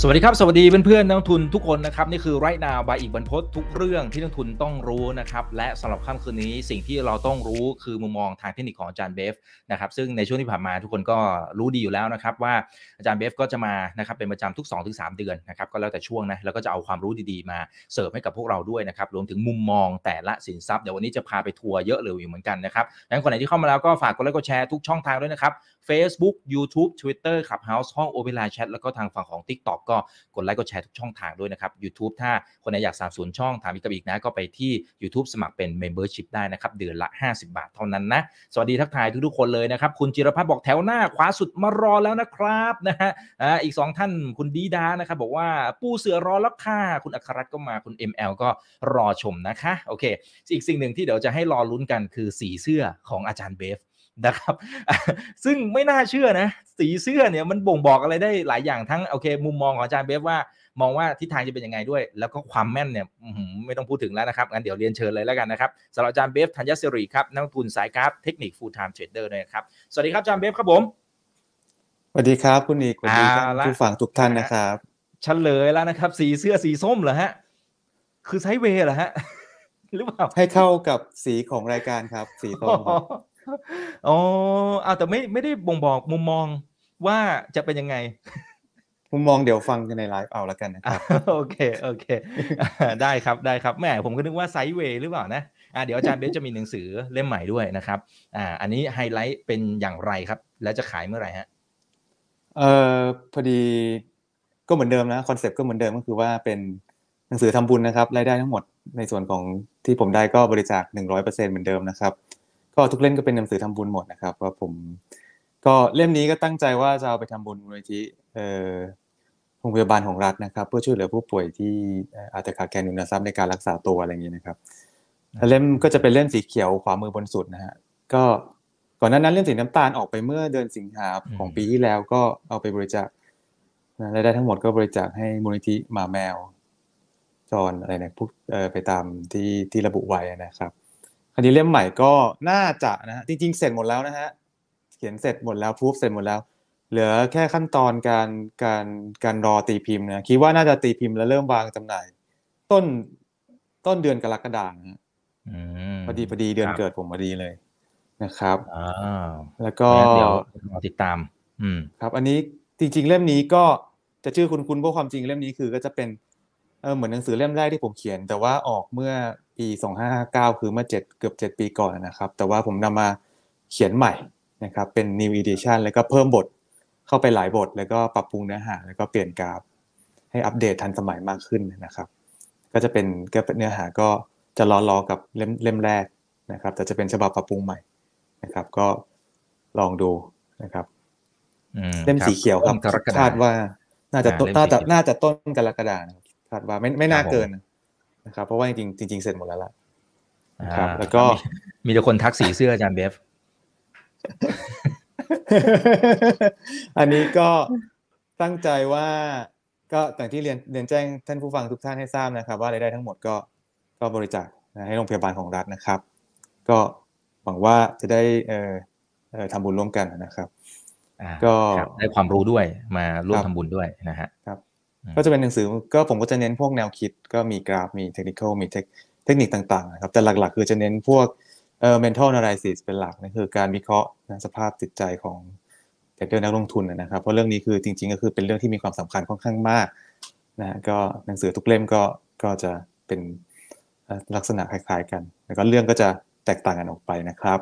สวัสดีครับ สวัสดีเพื่อนๆนักทุนทุกคนนะครับ นี่คือไรนาบายอีกบรรพททุกเรื่องที่นักทุนต้องรู้นะครับ และสำหรับค่ำคืนนี้สิ่งที่เราต้องรู้คือมุมมองทางเทคนิคของอาจารย์เบฟนะครับซึ่งในช่วงที่ผ่านมาทุกคนก็รู้ดีอยู่แล้วนะครับว่าอาจารย์เบฟก็จะมานะครับเป็นประจำทุก 2-3 เดือนนะครับก็แล้วแต่ช่วงนะแล้วก็จะเอาความรู้ดีๆมาเสิร์ฟให้กับพวกเราด้วยนะครับรวมถึงมุมมองแต่ละสินทรัพย์เดี๋ยววันนี้จะพาไปทัวร์เยอะเลยอยู่เหมือนกันนะครับดังนั้นคนไหนที่เข้ามาแล้วก็ฝากกดไลค์กดแชร์ทุกช่องทางด้วยนะครับ Facebook YouTube Twitter Clubhouse ห้อง Open Line Chat แล้วก็ทางฝั่งของ TikTok ก็กดไลค์กดแชร์ทุกช่องทางด้วยนะครับ YouTube ถ้าคนไหนอยากสนับสนุนช่องถามอีกกับอีกนะ ก็ไปที่ YouTube สมัครเป็น Membership ได้นะครับ เดือนละ 50 บาทเท่านั้นนะ สวัสดีทักทายทุกๆคนเลยนะครับ คุณจิรพัฒน์บอกแถวหน้าขวาสุดมารอแล้วนะครับนะฮะอ่าอีก 2 ท่านคุณดีดานะครับบอกว่าปูเสือรอแล้วค่ะคุณอัครรัตน์ก็มาคุณ ML ก็รอชมนะคะโอเค อีกสิ่งหนึ่งที่เดี๋ยวจะให้รอลุ้นกันคือสีเสื้อของอาจารย์เบฟ นะครับซึ่งไม่น่าเชื่อนะ สีเสื้อเนี่ยมันบ่งบอกอะไรได้หลายอย่างทั้งโอเค มุมมองของอาจารย์เบฟว่ามองว่าทิศทางจะเป็นยังไงด้วย แล้วก็ความแม่นเนี่ยอื้อหือไม่ต้องพูดถึงแล้วนะครับงั้นเดี๋ยวเรียนเชิญเลยแล้วกันนะครับสำหรับอาจารย์เบฟธัญศิริครับนักลงทุนสายกราฟเทคนิค full time trader ด้วยนะครับสวัสดีครับอาจารย์เบฟครับผมสวัสดีครับคุณอีกสวัสดีท่านเอาละผู้ฟังทุกท่านนะครับเฉลยแล้วนะครับ สีเสื้อสีส้มเหรอฮะ คือไซด์เวย์เหรอฮะหรือเปล่าให้เข้ากับสีของรายการครับ สีส้มครับ อ๋อเอาแต่ไม่ไม่ได้บ่งบอกมุมมองว่าจะเป็นยังไง มุมมองเดี๋ยวฟังกันในไลฟ์เอาแล้วกันนะครับโอเคโอเค ได้ครับได้ครับแหมผมก็นึกว่าไซด์เวย์หรือเปล่านะอ่าเดี๋ยวอาจารย์เบสจะมีหนังสือเล่มใหม่ด้วยนะครับอ่าอันนี้ไฮไลท์เป็นอย่างไรครับ แล้วจะขายเมื่อไหร่ฮะเอ่อพอดีก็เหมือนเดิมนะคอนเซปต์ก็เหมือนเดิมก็คือว่าเป็นหนังสือทำบุญนะครับรายได้ทั้งหมดในส่วนของที่ผมได้ก็บริจาคหนึ่งร้อยเปอร์เซ็นต์เหมือนเดิมนะครับ ก็ทุกเล่มก็เป็นหนังสือทำบุญหมดนะครับว่าผม ก็เล่มนี้ก็ตั้งใจว่าจะเอาไปทำบุญมูลนิธิโรงพยาบาลของรัฐนะครับ เพื่อช่วยเหลือผู้ป่วยที่อาจจะขาดแคลนทุนทรัพย์ในการรักษาตัวอะไรอย่างนี้นะครับเล่มก็จะเป็นเล่มสีเขียวขวามือบนสุดนะฮะก็ก่อนหน้านั้นเล่มสีน้ำตาลออกไปเมื่อเดือนสิงหาของปีที่แล้วก็เอาไปบริจาคนะรายได้ทั้งหมดก็บริจาคให้มูลนิธิหมาแมวจรอะไรเนี่ยพวกไปตามที่ที่ระบุไว้นะครับ คราวนี้เล่มใหม่ก็น่าจะนะฮะจริง ๆ เสร็จหมดแล้วนะฮะเขียนเสร็จหมดแล้วพูฟเสร็จหมดแล้ว เหลือแค่ขั้นตอนการการการรอตีพิมพ์นะคิดว่าน่าจะตีพิมพ์แล้วเริ่มวางจำหน่าย ต้นต้นเดือนกรกฎาคมนะฮะอืมพอดีพอดีเดือนครับเกิดผมพอดีเลยนะครับอ่าแล้วก็งั้นเดี๋ยวรอติดตาม อืมครับ อันนี้จริง ๆ เล่มนี้ก็จะชื่อคุณคุณเพราะความจริงเล่มนี้คือก็จะเป็นเออเหมือนหนังสือเล่มแรกที่ผมเขียน แต่ว่าออกเมื่อ ปี2559 คือเมื่อเจ็ดเกือบเจ็ดปีก่อนนะครับ แต่ว่าผมนำมาเขียนใหม่นะครับ เป็น new edition แล้วก็เพิ่มบทเข้าไปหลายบท แล้วก็ปรับปรุงเนื้อหา แล้วก็เปลี่ยนกราฟ ให้อัปเดตทันสมัยมากขึ้นนะครับ ก็จะเป็นก็เป็นเนื้อหาก็จะล้อๆกับเล่มเล่มแรกนะครับ แต่จะเป็นฉบับปรับปรุงใหม่นะครับ ก็ลองดูนะครับอืมเล่มครับสีเขียวครับต้นกรกฎาคาดว่า น่าจะต้นอ่าน่าเล่มสีจะเขียวน่าจะต้นกรกฎานะครับคาดว่าไม่ไม่น่าครับผมเกิน นะครับเพราะว่าจริงๆจริงๆเสร็จหมดแล้วล่ะครับอ่าแล้วก็มีมีแต่คนทักสีเสื้ออาจารย์เบฟอันนี้ก็ตั้งใจว่าก็อย่างที่เรียนเรียนแจ้งท่านผู้ฟังทุกท่านให้ทราบนะครับ ว่ารายได้ทั้งหมดก็ก็บริจาคนะให้โรงพยาบาลของรัฐนะครับ ก็หวังว่าจะได้เอ่อเอ่อทำบุญร่วมกันนะครับอ่าก็ครับได้ความรู้ด้วยมาร่วมครับทำบุญด้วยนะฮะครับอืม ก็จะเป็นหนังสือก็ผมก็จะเน้นพวกแนวคิดก็มีกราฟมีเทคนิคมีเทคเทคนิคต่างๆนะครับแต่หลักๆ คือจะเน้นพวกเอ่อ mental analysis เป็นหลักนั่นคือการวิเคราะห์นะสภาพจิตใจของเทรดเดอร์นักลงทุนนะครับเพราะเรื่องนี้คือจริง ๆ ก็คือเป็นเรื่องที่มีความสำคัญค่อนข้างมากนะฮะก็หนังสือทุกเล่มก็ก็จะเป็นเอ่อลักษณะคล้ายๆกัน แล้วก็เรื่องก็จะแตกต่างกันออกไปนะครับ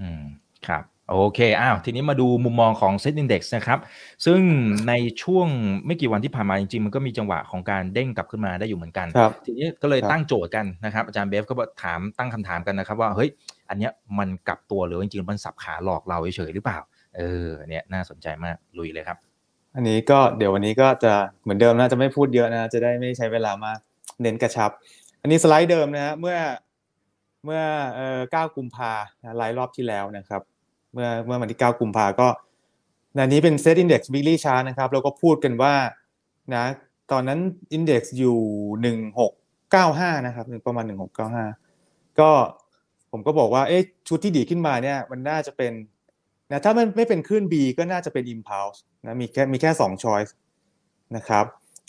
อืมครับ โอเค อ้าว ทีนี้มาดูมุมมองของ Set Index นะครับ ซึ่งในช่วงไม่กี่วันที่ผ่านมาจริง ๆ มันก็มีจังหวะของการเด้งกลับขึ้นมาได้อยู่เหมือนกันครับทีนี้ก็เลยครับตั้งโจทย์กันนะครับ อาจารย์เบฟก็ถามตั้งคำถามกันนะครับว่า เฮ้ย อันเนี้ยมันกลับตัวหรือว่าจริงๆ มันสับขาหลอกเราเฉยๆหรือเปล่า เออ เนี่ยน่าสนใจมาก ลุยเลยครับ อันนี้ก็เดี๋ยววันนี้ก็จะเหมือนเดิมนะ จะไม่พูดเยอะนะ จะได้ไม่ใช้เวลามาก เน้นกระชับ อันนี้สไลด์เดิมนะฮะ เมื่อ เมื่อเอ่อ9กุมภานะไลฟ์รอบที่แล้วนะครับ เมื่อเมื่อวันที่ 9 กุมภาก็อันนี้เป็น Set Index Weekly Chart นะครับเราก็พูดกันว่านะตอนนั้น Index อยู่ 1695 นะครับประมาณ 1695 ก็ผมก็บอกว่าเอ๊ะชุดที่ดีขึ้นมาเนี่ยมันน่าจะเป็นนะถ้ามันไม่เป็นคลื่น B ก็น่าจะเป็น impulse นะมีแค่มีแค่สอง choice นะครับ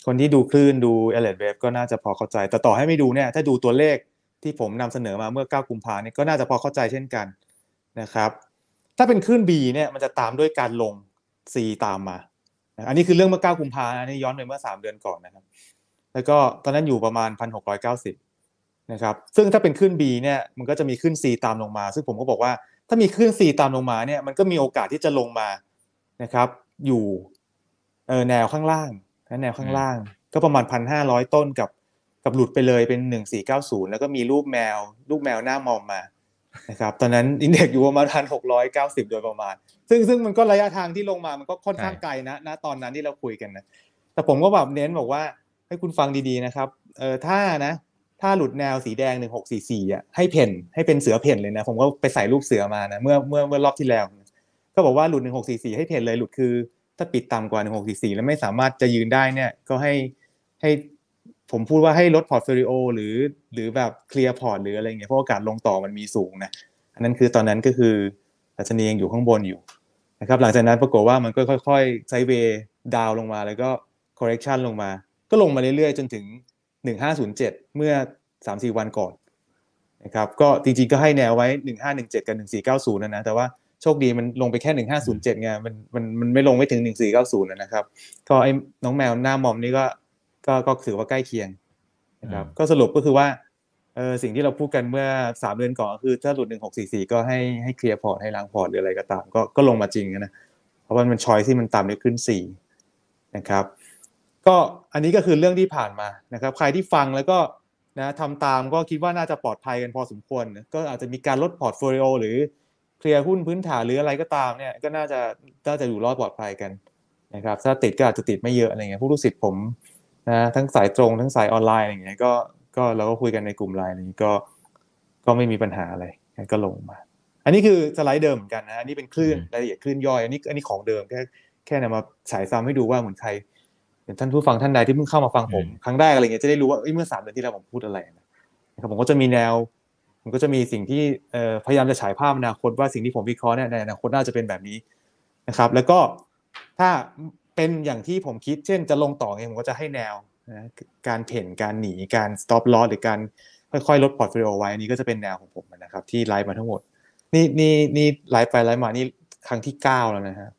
คนที่ดูคลื่นดู e l e t wave ก็น่าจะพอเข้าใจ แต่ต่อให้ไม่ดูเนี่ยถ้าดูตัวเลขที่ผมนำเสนอมาเมื่อ 9 กุมภาเนี่ยก็น่าจะพอเข้าใจเช่นกันนะครับ ถ้าเป็นคลื่น B เนี่ยมันจะตามด้วยการลง C ตามมา อันนี้คือเรื่องเมื่อ 9 กุมภาอันนี้ย้อนไปเมื่อ 3 เดือนก่อนนะครับ แล้วก็ตอนนั้นอยู่ประมาณ 1,690 นะครับ ซึ่งถ้าเป็นขึ้น B เนี่ยมันก็จะมีขึ้น C ตามลงมา ซึ่งผมก็บอกว่าถ้ามีขึ้น C ตามลงมาเนี่ยมันก็มีโอกาสที่จะลงมานะครับอยู่เออแนวข้างล่างแนวข้างล่าง ก็ประมาณ 1,500 ต้นกับกับหลุดไปเลยเป็น 1490 แล้วก็มีรูปแมว รูปแมวหน้ามองมา นะครับตอนนั้นอินเด็กอยู่ประมาณ1,690โดยประมาณ ซึ่งซึ่งมันก็ระยะทางที่ลงมามันก็ค่อนข้างไกลนะณตอนนั้นที่เราคุยกันนะแต่ผมก็แบบเน้นบอกว่าให้คุณฟังดีๆนะครับเออถ้านะ ถ้าหลุดแนวสีแดง1644อะให้เพ่นให้เป็นเสือเพ่นเลยนะ ผมก็ไปใส่รูปเสือมานะเมื่อเมื่อเมื่อรอบที่แล้ว ก็บอกว่าหลุด1644ให้เพ่นเลยหลุดคือ ถ้าปิดต่ำกว่า1644แล้วไม่สามารถจะยืนได้เนี่ยก็ให้ให้ ผมพูดว่าให้ลด portfolio หรือหรือแบบเคลียร์พอร์ตหรืออะไรเงี้ยเพราะโอกาสลงต่อมันมีสูงนะอันนั้นคือตอนนั้นก็คือดัชนียังอยู่ข้างบนอยู่นะครับหลังจากนั้นปรากฏว่ามันก็ค่อยๆ sideway down ลงมาแล้วก็ correction ลงมา ก็ลงมาเรื่อยๆ จนถึง 1507 เมื่อ 3-4 วันก่อนนะครับก็จริงๆก็ให้แนวไว้ 1517 กับ 1490นะนะแต่ว่าโชคดีมันลงไปแค่ 1507ไงมันมันมันไม่ลงไม่ถึง 1490นะครับก็ไอ้น้องแมวหน้ามอมนี่ก็ ก็ก็ถือว่าใกล้เคียงนะครับก็สรุปก็คือว่าเออสิ่งที่เราพูดกันเมื่อ3เดือนก่อนก็คือถ้าหลุด1644ก็ให้ให้เคลียร์พอร์ตให้ล้างพอร์ตหรืออะไรก็ตามก็ก็ลงมาจริงนะเพราะว่ามันชอยที่มันต่ำได้ขึ้น4นะครับ ก็อันนี้ก็คือเรื่องที่ผ่านมานะครับ ใครที่ฟังแล้วก็นะทำตามก็คิดว่าน่าจะปลอดภัยกันพอสมควร ก็อาจจะมีการลด portfolio หรือเคลียร์หุ้นพื้นฐานหรืออะไรก็ตามเนี่ยก็น่าจะน่าจะอยู่รอดปลอดภัยกันนะครับ ถ้าติดก็อาจจะติดไม่เยอะอะไรเงี้ยพวกลูกศิษย์ผม นะทั้งสายตรงทั้งสายออนไลน์อะไรเงี้ยก็ก็เราก็คุยกันในกลุ่มไลน์นี้ก็ก็ไม่มีปัญหาอะไรก็ลงมา อันนี้คือสไลด์เดิมเหมือนกันนะอันนี้เป็นคลื่นรายละเอียดคลื่นย่อยอันนี้อันนี้ของเดิมแค่แค่นำมาฉายซ้ำให้ดูว่าเหมือนใครท่านผู้ฟังท่านใดที่เพิ่งเข้ามาฟังผมครั้งแรกอะไรเงี้ยจะได้รู้ว่าเมื่อสามเดือนที่แล้วผมพูดอะไรนะครับผมก็จะมีแนวผมก็จะมีสิ่งที่พยายามจะฉายภาพอนาคตว่าสิ่งที่ผมวิเคราะห์เนี่ยในอนาคตน่าจะเป็นแบบนี้นะครับ แล้วก็ถ้า เป็นอย่างที่ผมคิดเช่นจะลงต่อไงผมก็จะให้แนวนะการเผ่นการหนีการ stop loss หรือการค่อยๆ ลด portfolio ไว้นี่ก็จะเป็นแนวของผมนะครับ ที่ไลฟ์มาทั้งหมด นี่นี่นี่ไลฟ์ไปไลฟ์มานี่ครั้งที่เก้าแล้วนะฮะ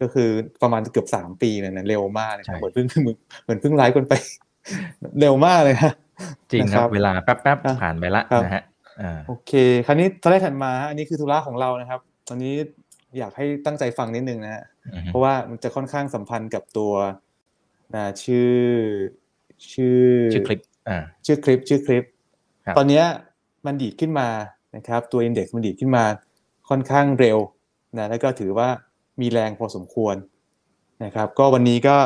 ก็คือประมาณเกือบสามปีเลยนะเร็วมากเลยเหมือนเพิ่งเหมือนเพิ่งไลฟ์กันไป เร็วมากเลยฮะจริงครับ เวลาแป๊บๆผ่านไปละนะฮะโอเค คราวนี้ตอนแรกถัดมา อันนี้คือธุระของเรานะครับ ตอนนี้อยากให้ตั้งใจฟังนิดนึงนะฮะ เพราะว่ามันจะค่อนข้างสัมพันธ์กับตัวนะชื่อชื่อชื่อคลิปอ่าชื่อคลิป ชื่อคลิป ตอนนี้มันดีดขึ้นมานะครับ ตัวอินเด็กซ์มันดีดขึ้นมาค่อนข้างเร็วนะแล้วก็ถือว่ามีแรงพอสมควรนะครับ ก็วันนี้ก็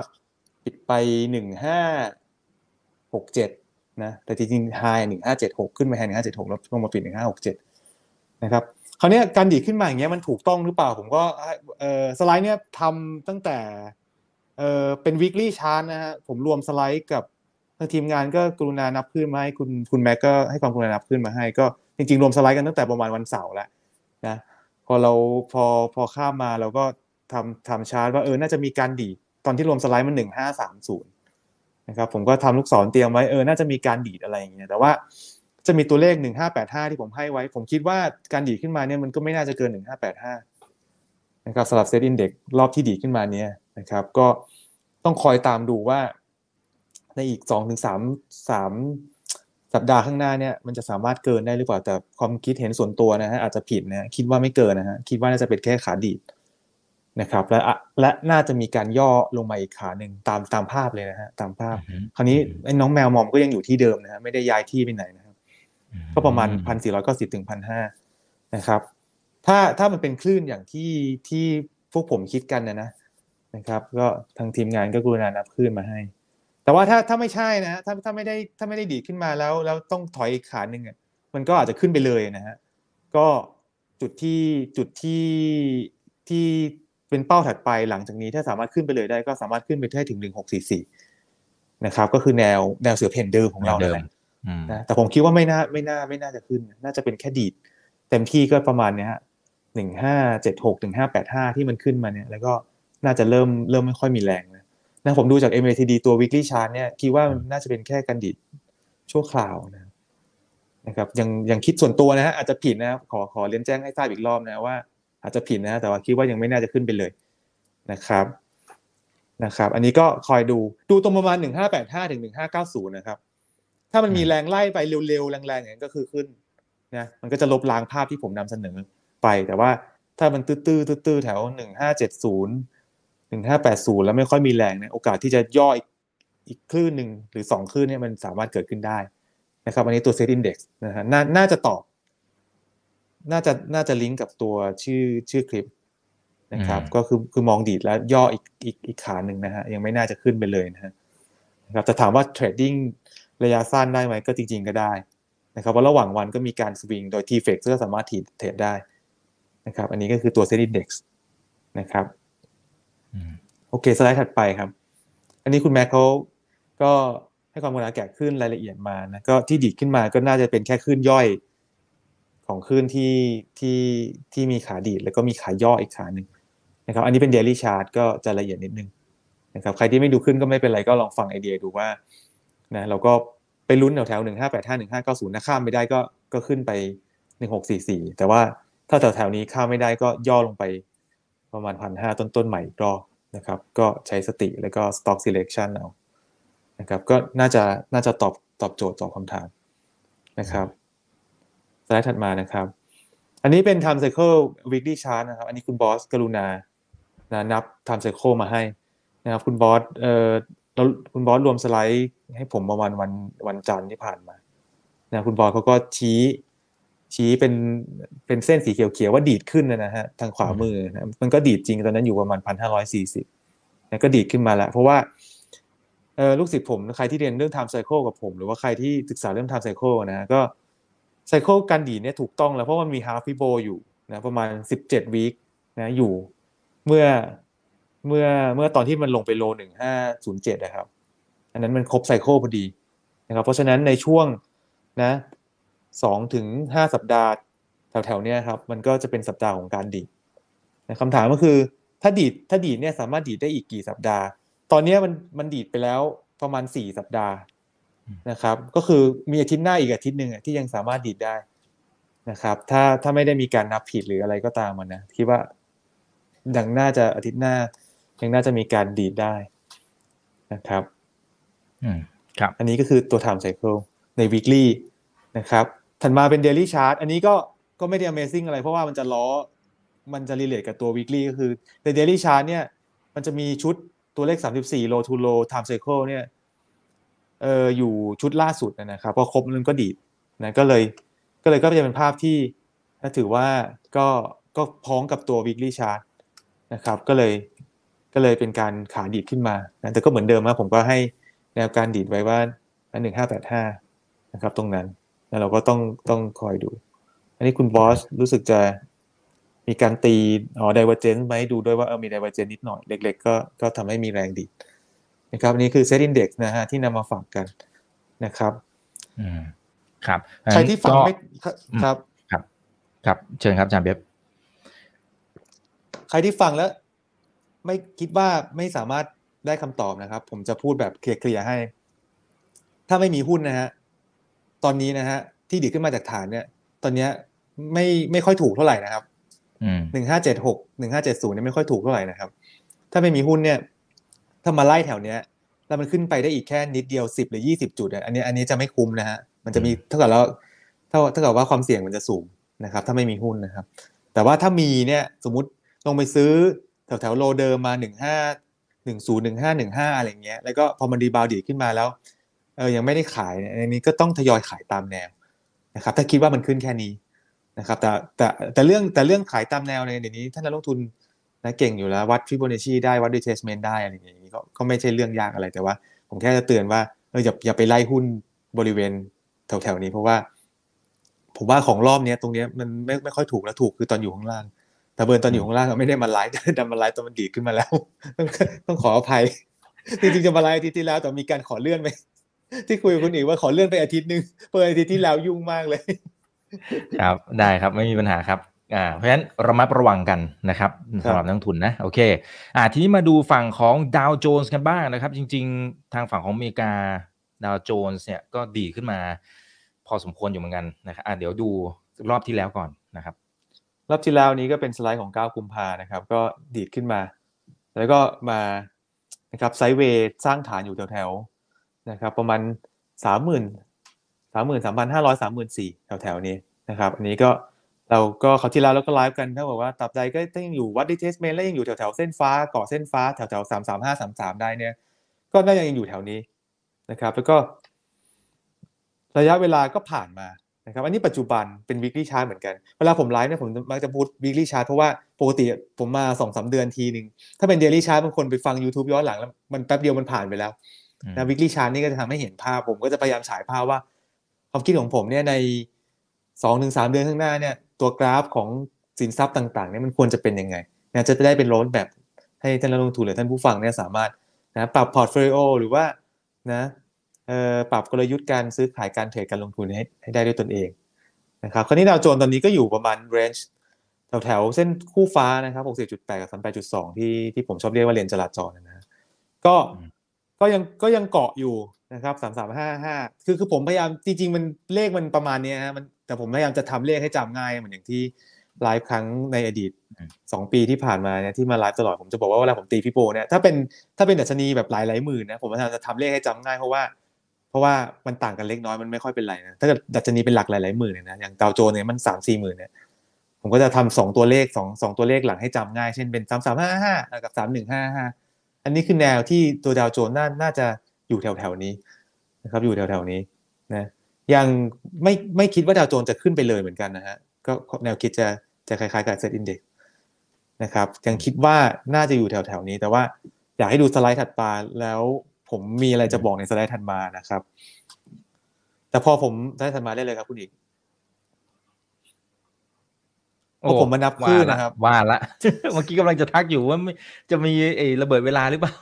ปิดไปหนึ่งห้าหกเจ็ดนะแต่จริงๆไฮหนึ่งห้าเจ็ดหกขึ้นไปไฮหนึ่งห้าเจ็ดหกแล้วลงมาปิดหนึ่งห้าหกเจ็ดนะครับ คราวนี้การดีดขึ้นมาอย่างเงี้ยมันถูกต้องหรือเปล่าผมก็เออสไลด์เนี้ยทำตั้งแต่เออเป็น weekly chart นะฮะผมรวมสไลด์กับทางทีมงานก็กรุณานับคลื่นมาให้คุณคุณแม็กก็ให้ความกรุณานับคลื่นมาให้ก็จริงๆ รวมสไลด์กันตั้งแต่ประมาณวันเสาร์แล้วนะพอเราพอพอข้ามมาเราก็ทำทำชาร์ตว่าเออน่าจะมีการดีดตอนที่รวมสไลด์มันหนึ่งห้าสามศูนย์นะครับผมก็ทำลูกศรเตรียมไว้เออน่าจะมีการดีดอะไรอย่างเงี้ยแต่ว่า จะมีตัวเลขหนึ่งห้าแปดห้าที่ผมให้ไว้ ผมคิดว่าการดีดขึ้นมาเนี่ยมันก็ไม่น่าจะเกินหนึ่งห้าแปดห้านะครับสำหรับ Set Index รอบที่ดีดขึ้นมาเนี้ยนะครับ ก็ต้องคอยตามดูว่า ในอีกสองถึงสามสามสัปดาห์ข้างหน้าเนี่ยมันจะสามารถเกินได้หรือเปล่าแต่ความคิดเห็นส่วนตัวนะฮะอาจจะผิดนะคิดว่าไม่เกินนะฮะคิดว่าน่าจะเป็นแค่ขาดีดนะครับและและน่าจะมีการย่อลงมาอีกขาหนึ่งตามตามภาพเลยนะฮะตามภาพ คราวนี้ไอ้น้องแมวมอมก็ยังอยู่ที่เดิมนะฮะไม่ได้ย้ายที่ไปไหนนะครับ ก็ประมาณพันสี่ร้อยก็สิบถึงพันห้านะครับ ถ้าถ้ามันเป็นคลื่นอย่างที่ที่พวกผมคิดกันนะนะนะครับ ก็ทางทีมงานก็กรุณานับคลื่นมาให้ แต่ว่าถ้าถ้าไม่ใช่นะถ้าถ้าไม่ได้ถ้าไม่ได้ดีขึ้นมาแล้วแล้วต้องถอยอีกขาหนึ่งอะมันก็อาจจะขึ้นไปเลยนะฮะก็จุดที่จุดที่ที่เป็นเป้าถัดไปหลังจากนี้ถ้าสามารถขึ้นไปเลยได้ก็สามารถขึ้นไปได้ถึง1644นะครับ ก็คือแนวแนวเสือเพ่นเดิมของเราเลยอืม นะแต่ผมคิดว่าไม่น่าไม่น่าไม่น่าจะขึ้น น่าจะเป็นแค่ดีด เต็มที่ก็ประมาณเนี้ยฮะหนึ่งห้าเจ็ดหกถึงห้าแปดห้าที่มันขึ้นมาเนี่ย แล้วก็น่าจะเริ่มเริ่มไม่ค่อยมีแรงนะนะผมดูจาก MACD ตัว weekly chart เนี่ยคิดว่าน่าจะเป็นแค่การดีดชั่วคราวนะนะครับยังยังคิดส่วนตัวนะฮะอาจจะผิดนะขอขอเรียนแจ้งให้ทราบอีกรอบนะว่า อาจจะผิดนะแต่ว่าคิดว่ายังไม่น่าจะขึ้นไปเลยนะครับนะครับ อันนี้ก็คอยดูดูตรงประมาณหนึ่งห้าแปดห้าถึงหนึ่งห้าเก้าศูนย์นะครับ ถ้ามันมีแรงไล่ไปเร็วๆแรงๆอย่างนั้นก็คือขึ้นนะมันก็จะลบล้างภาพที่ผมนำเสนอไป แต่ว่าถ้ามันตื้อๆตื้อๆแถวหนึ่งห้าเจ็ดศูนย์หนึ่งห้าแปดศูนย์แล้วไม่ค่อยมีแรงเนี่ยโอกาสที่จะย่ออีกอีกคลื่นหนึ่งหรือสองคลื่นเนี่ยมันสามารถเกิดขึ้นได้นะครับอันนี้ตัว set index นะฮะน่าน่าจะตอบ น่าจะน่าจะลิงก์กับตัวชื่อชื่อคลิปนะครับอืมก็คือคือมองดีดแล้วย่ออีกอีกอีกขาหนึ่งนะฮะยังไม่น่าจะขึ้นไปเลยนะฮะนะครับแต่ถามว่า trading ระยะสั้นได้ไหมก็จริง ๆ ก็ได้นะครับว่าระหว่างวันก็มีการสวิงโดย t f e x ก็สามารถเทรดได้นะครับ อันนี้ก็คือตัว Set Index นะครับอืมโอเคสไลด์ถัดไปครับ อันนี้คุณแม็กเขาก็ให้ความกรุณาแกะคลื่นรายละเอียดมานะก็ที่ดีดขึ้นมาก็น่าจะเป็นแค่คลื่นย่อย ของขึ้นที่ที่ที่มีขาดีดแล้วก็มีขาย่ออีกขาหนึ่งนะครับอันนี้เป็น daily chart ก็จะละเอียดนิดนึงนะครับใครที่ไม่ดูขึ้นก็ไม่เป็นไรก็ลองฟังไอเดียดูว่านะเราก็ ไปลุ้นแถวแถวหนึ่งห้าแปดห้าหนึ่งห้าเก้าศูนย์นะข้ามไม่ได้ก็ก็ขึ้นไปหนึ่งหกสี่สี่แต่ว่าถ้าแถวแถวนี้ข้ามไม่ได้ก็ย่อลงไปประมาณพันห้าต้นต้นใหม่อีกรอบนะครับ ก็ใช้สติแล้วก็ stock selection เอานะครับ ก็น่าจะน่าจะตอบตอบโจทย์ตอบคำถามนะครับสไลด์ถัดมานะครับ อันนี้เป็น time cycle weekly chart นะครับ อันนี้คุณบอสกรุณานะนับ time cycle มาให้นะครับ คุณบอสเอ่อ แล้วคุณบอสรวมสไลด์ให้ผมประมาณวันวันจันทร์ที่ผ่านมานะคุณบอสเขาก็ชี้ ชี้เป็นเป็นเส้นสีเขียวๆว่าดีดขึ้นนะนะฮะทางขวามือนะมันก็ดีดจริงตอนนั้นอยู่ประมาณพันห้าร้อยสี่สิบนะก็ดีดขึ้นมาแล้วเพราะว่าเออลูกศิษย์ผมใครที่เรียนเรื่อง time cycle กับผม หรือว่าใครที่ศึกษาเรื่อง time cycle นะฮะก็ cycle การดีดเนี่ยถูกต้องแล้วเพราะมันมี half Fibo อยู่นะประมาณ17 week นะอยู่เมื่อ เมื่อเมื่อตอนที่มันลงไปโล1507นย์เจ็ดนะครับ อันนั้นมันครบ cycle พอดีนะครับ เพราะฉะนั้นในช่วงนะสองถึงห้าสัปดาห์แถวๆเนี้ยครับ มันก็จะเป็นสัปดาห์ของการดีดนะคำถามก็คือถ้าดีดถ้าดีดเนี่ยสามารถดีดได้อีกกี่สัปดาห์ ตอนเนี้ยมันมันดีดไปแล้วประมาณสี่สัปดาห์นะครับ ก็คือมีอาทิตย์หน้าอีกอาทิตย์หนึ่งที่ยังสามารถดีดได้นะครับ ถ้าถ้าไม่ได้มีการนับผิดหรืออะไรก็ตามมันนะคิดว่าดังน่าจะอาทิตย์หน้า ยังน่าจะมีการดีดได้นะครับอืมครับ อันนี้ก็คือตัว time cycle ใน weekly นะครับถัดมาเป็น daily chart อันนี้ก็ก็ไม่ได้ amazing อะไรเพราะว่ามันจะล้อ มันจะ relate กับตัว weekly ก็คือใน daily chart เนี่ย มันจะมีชุดตัวเลข 34 low to low time cycle เนี่ยเอออยู่ชุดล่าสุดนะครับพอครบมันก็ดีดนะก็เลยก็เลยก็จะเป็นภาพที่ถ้าถือว่าก็ก็พ้องกับตัว weekly chart นะครับ ก็เลย ก็เลยเป็นการขาดีดขึ้นมานะแต่ก็เหมือนเดิมนะผมก็ให้แนวการดีดไว้ว่าหนึ่งห้าแปดห้านะครับตรงนั้นแล้วเราก็ต้องต้องคอยดู อันนี้คุณบอสรู้สึกจะมีการตีอ๋อ divergence ไหมดูด้วยว่าเออมี divergence นิดหน่อยเล็ก ๆ ก็ก็ทำให้มีแรงดีดนะครับอันนี้คือ set index นะฮะที่นำมาฝากกันนะครับอืมครับใครที่ฟังไม่ก็ครับครับ ครับ เชิญครับอาจารย์เบบใครที่ฟังแล้ว ไม่คิดว่าไม่สามารถได้คำตอบนะครับ ผมจะพูดแบบเคลียร์ๆให้ ถ้าไม่มีหุ้นนะฮะตอนนี้นะฮะที่ดีดขึ้นมาจากฐานเนี่ย ตอนเนี้ยไม่ไม่ค่อยถูกเท่าไหร่นะครับอืมหนึ่งห้าเจ็ดหกหนึ่งห้าเจ็ดศูนย์เนี่ยไม่ค่อยถูกเท่าไหร่นะครับ ถ้าไม่มีหุ้นเนี่ย ถ้ามาไล่แถวเนี้ยแล้วมันขึ้นไปได้อีกแค่นิดเดียวสิบหรือยี่สิบจุดอะอันนี้อันนี้จะไม่คุ้มนะฮะมันจะมีเท่ากับแล้วเท่าเท่ากับว่าความเสี่ยงมันจะสูงนะครับ ถ้าไม่มีหุ้นนะครับ แต่ว่าถ้ามีเนี่ยสมมติลงไปซื้อแถวแถวๆ low เดิมมาหนึ่งห้าหนึ่งศูนย์หนึ่งห้าหนึ่งห้าอะไรเงี้ยแล้วก็พอมัน rebound ดีดขึ้นมาแล้วเออยังไม่ได้ขายเนี่ยอันนี้ก็ต้องทยอยขายตามแนวนะครับถ้าคิดว่ามันขึ้นแค่นี้นะครับแต่แต่แต่เรื่องแต่เรื่องขายตามแนวเนี่ยเดี๋ยวนี้ท่านนักลงทุนนะเก่งอยู่แล้ววัดฟิโบนัชชีได้วัด retracement ได้อะไรอย่างนี้ก็ก็ไม่ใช่เรื่องยากอะไรแต่ว่าผมแค่จะเตือนว่าเอออย่าอย่าไปไล่หุ้นบริเวณแถวๆนี้เพราะว่า ผมว่าของรอบเนี้ยตรงเนี้ยมันไม่ไม่ค่อยถูกแล้วถูกคือตอนอยู่ข้างล่าง แต่เผอิญตอนอยู่ข้างล่างอะไม่ได้มาไลฟ์ดันมาไลฟ์ตอนมันดีดขึ้นมาแล้วต้องต้องขออภัยจริงๆจะมาไลฟ์อาทิตย์ที่แล้วแต่มีการขอเลื่อนไปที่คุยกับคุณอีกว่าขอเลื่อนไปอาทิตย์หนึ่งเปิดอาทิตย์ที่แล้วยุ่งมากเลย ครับได้ครับไม่มีปัญหาครับอ่าเพราะฉะนั้นระมัดระวังกันนะครับสำหรับนักทุนนะโอเคอ่าทีนี้มาดูฝั่งของดาวโจนส์กันบ้างนะครับ จริง ๆ ทางฝั่งของอเมริกาดาวโจนส์เนี่ยก็ดีขึ้นมา พอสมควรอยู่เหมือนกันนะครับอ่าเดี๋ยวดูรอบที่แล้วก่อนนะครับ รอบที่แล้วนี้ก็เป็นสไลด์ของ 9 กุมภานะครับ ก็ดีดขึ้นมา แล้วก็มานะครับไซด์เวย์สร้างฐานอยู่แถวๆนะครับประมาณ 30,000 33,500 3 4 0 0แถวๆนี้นะครับอันนี้ก็เราก็เขาที่แล้วเราก็ไลฟ์กันถ้าบอกว่าตับใดก็ยังอยู่วัดดิเทสเมนแล้วยังอยู่แถวๆเส้นฟ้าเกาะเส้นฟ้าแถวๆ335 33ได้เนี่ยก็น่าจะยังอยู่แถวนี้นะครับ แล้วก็ ระยะเวลาก็ผ่านมา นะครับอันนี้ปัจจุบันเป็น weekly chart เหมือนกันเวลาผมไลฟ์เนี่ยผมมักจะพูด weekly chart เพราะว่าปกติผมมาสองสาเดือนทีหนึ่งถ้าเป็น daily chart บางคนไปฟัง YouTube ย้อนหลังแล้วมันแป๊บเดียวมันผ่านไปแล้วอืมนะ weekly chart นี่ก็จะทำให้เห็นภาพ ผมก็จะพยายามฉายภาพว่าความคิดของผมเนี่ยในสองถึงสามเดือนข้างหน้าเนี่ยตัวกราฟของสินทรัพย์ต่างๆเนี่ยมันควรจะเป็นยังไงนะจะได้เป็น roadmap ให้ท่านนักลงทุนหรือท่านผู้ฟังเนี่ยสามารถนะปรับ portfolio หรือว่านะเอ่อ ปรับกลยุทธ์การซื้อขายการเทรดการลงทุนให้ให้ได้ด้วยตนเองนะครับคราวนี้ดาวโจนส์ตอนนี้ก็อยู่ประมาณ range แถวๆเส้นคู่ฟ้านะครับ60.8 กับ 38.2 ที่ที่ผมชอบเรียกว่าเลนจราจรนะฮะก็ก็ยังก็ยังเกาะอยู่นะครับสามสามห้าห้าคือคือผมพยายามจริงๆ มันเลขมันประมาณนี้ฮะมันแต่ผมพยายามจะทำเลขให้จำง่ายเหมือนอย่างที่ไลฟ์ครั้งในอดีตอืมสองปีที่ผ่านมาเนี่ยที่มาไลฟ์ตลอดผมจะบอกว่าเวลาผมตีพี่โปเนี่ยถ้าเป็นถ้าเป็นดัชนีแบบหลายหลายหมื่นนะผมพยายามจะทำเลขให้จำง่ายเพราะว่า เพราะว่ามันต่างกันเล็กน้อยมันไม่ค่อยเป็นไรนะถ้าเกิดดัชนีเป็นหลักหลายหลายๆหมื่นเนี่ยนะอย่างดาวโจนส์เนี่ยมันสามสี่หมื่นเนี่ยผมก็จะทำสองตัวเลขสองสองตัวเลขหลังให้จำง่าย เช่นเป็นสามสามห้าห้ากับสามหนึ่งห้าห้าอันนี้คือแนวที่ตัวดาวโจนส์น่าน่าจะอยู่แถวแถวๆนี้นะครับอยู่แถวแถวๆนี้นะยังไม่ไม่คิดว่าดาวโจนส์จะขึ้นไปเลยเหมือนกันนะฮะก็แนวคิดจะจะคล้ายๆกับเซ็ตอินเด็กนะครับยังคิดว่าน่าจะอยู่แถวแถวๆนี้ แต่ว่าอยากให้ดูสไลด์ถัดมาแล้ว ผมมีอะไรจะบอกในสไลด์ถัดมานะครับ แต่พอผมสไลด์ถัดมาได้เลยครับคุณอีกพอผมมานับคลื่นนะครับ ว่าละเมื่อกี้กำลังจะทักอยู่ว่าไม่จะมีไอ้ระเบิดเวลาหรือเปล่า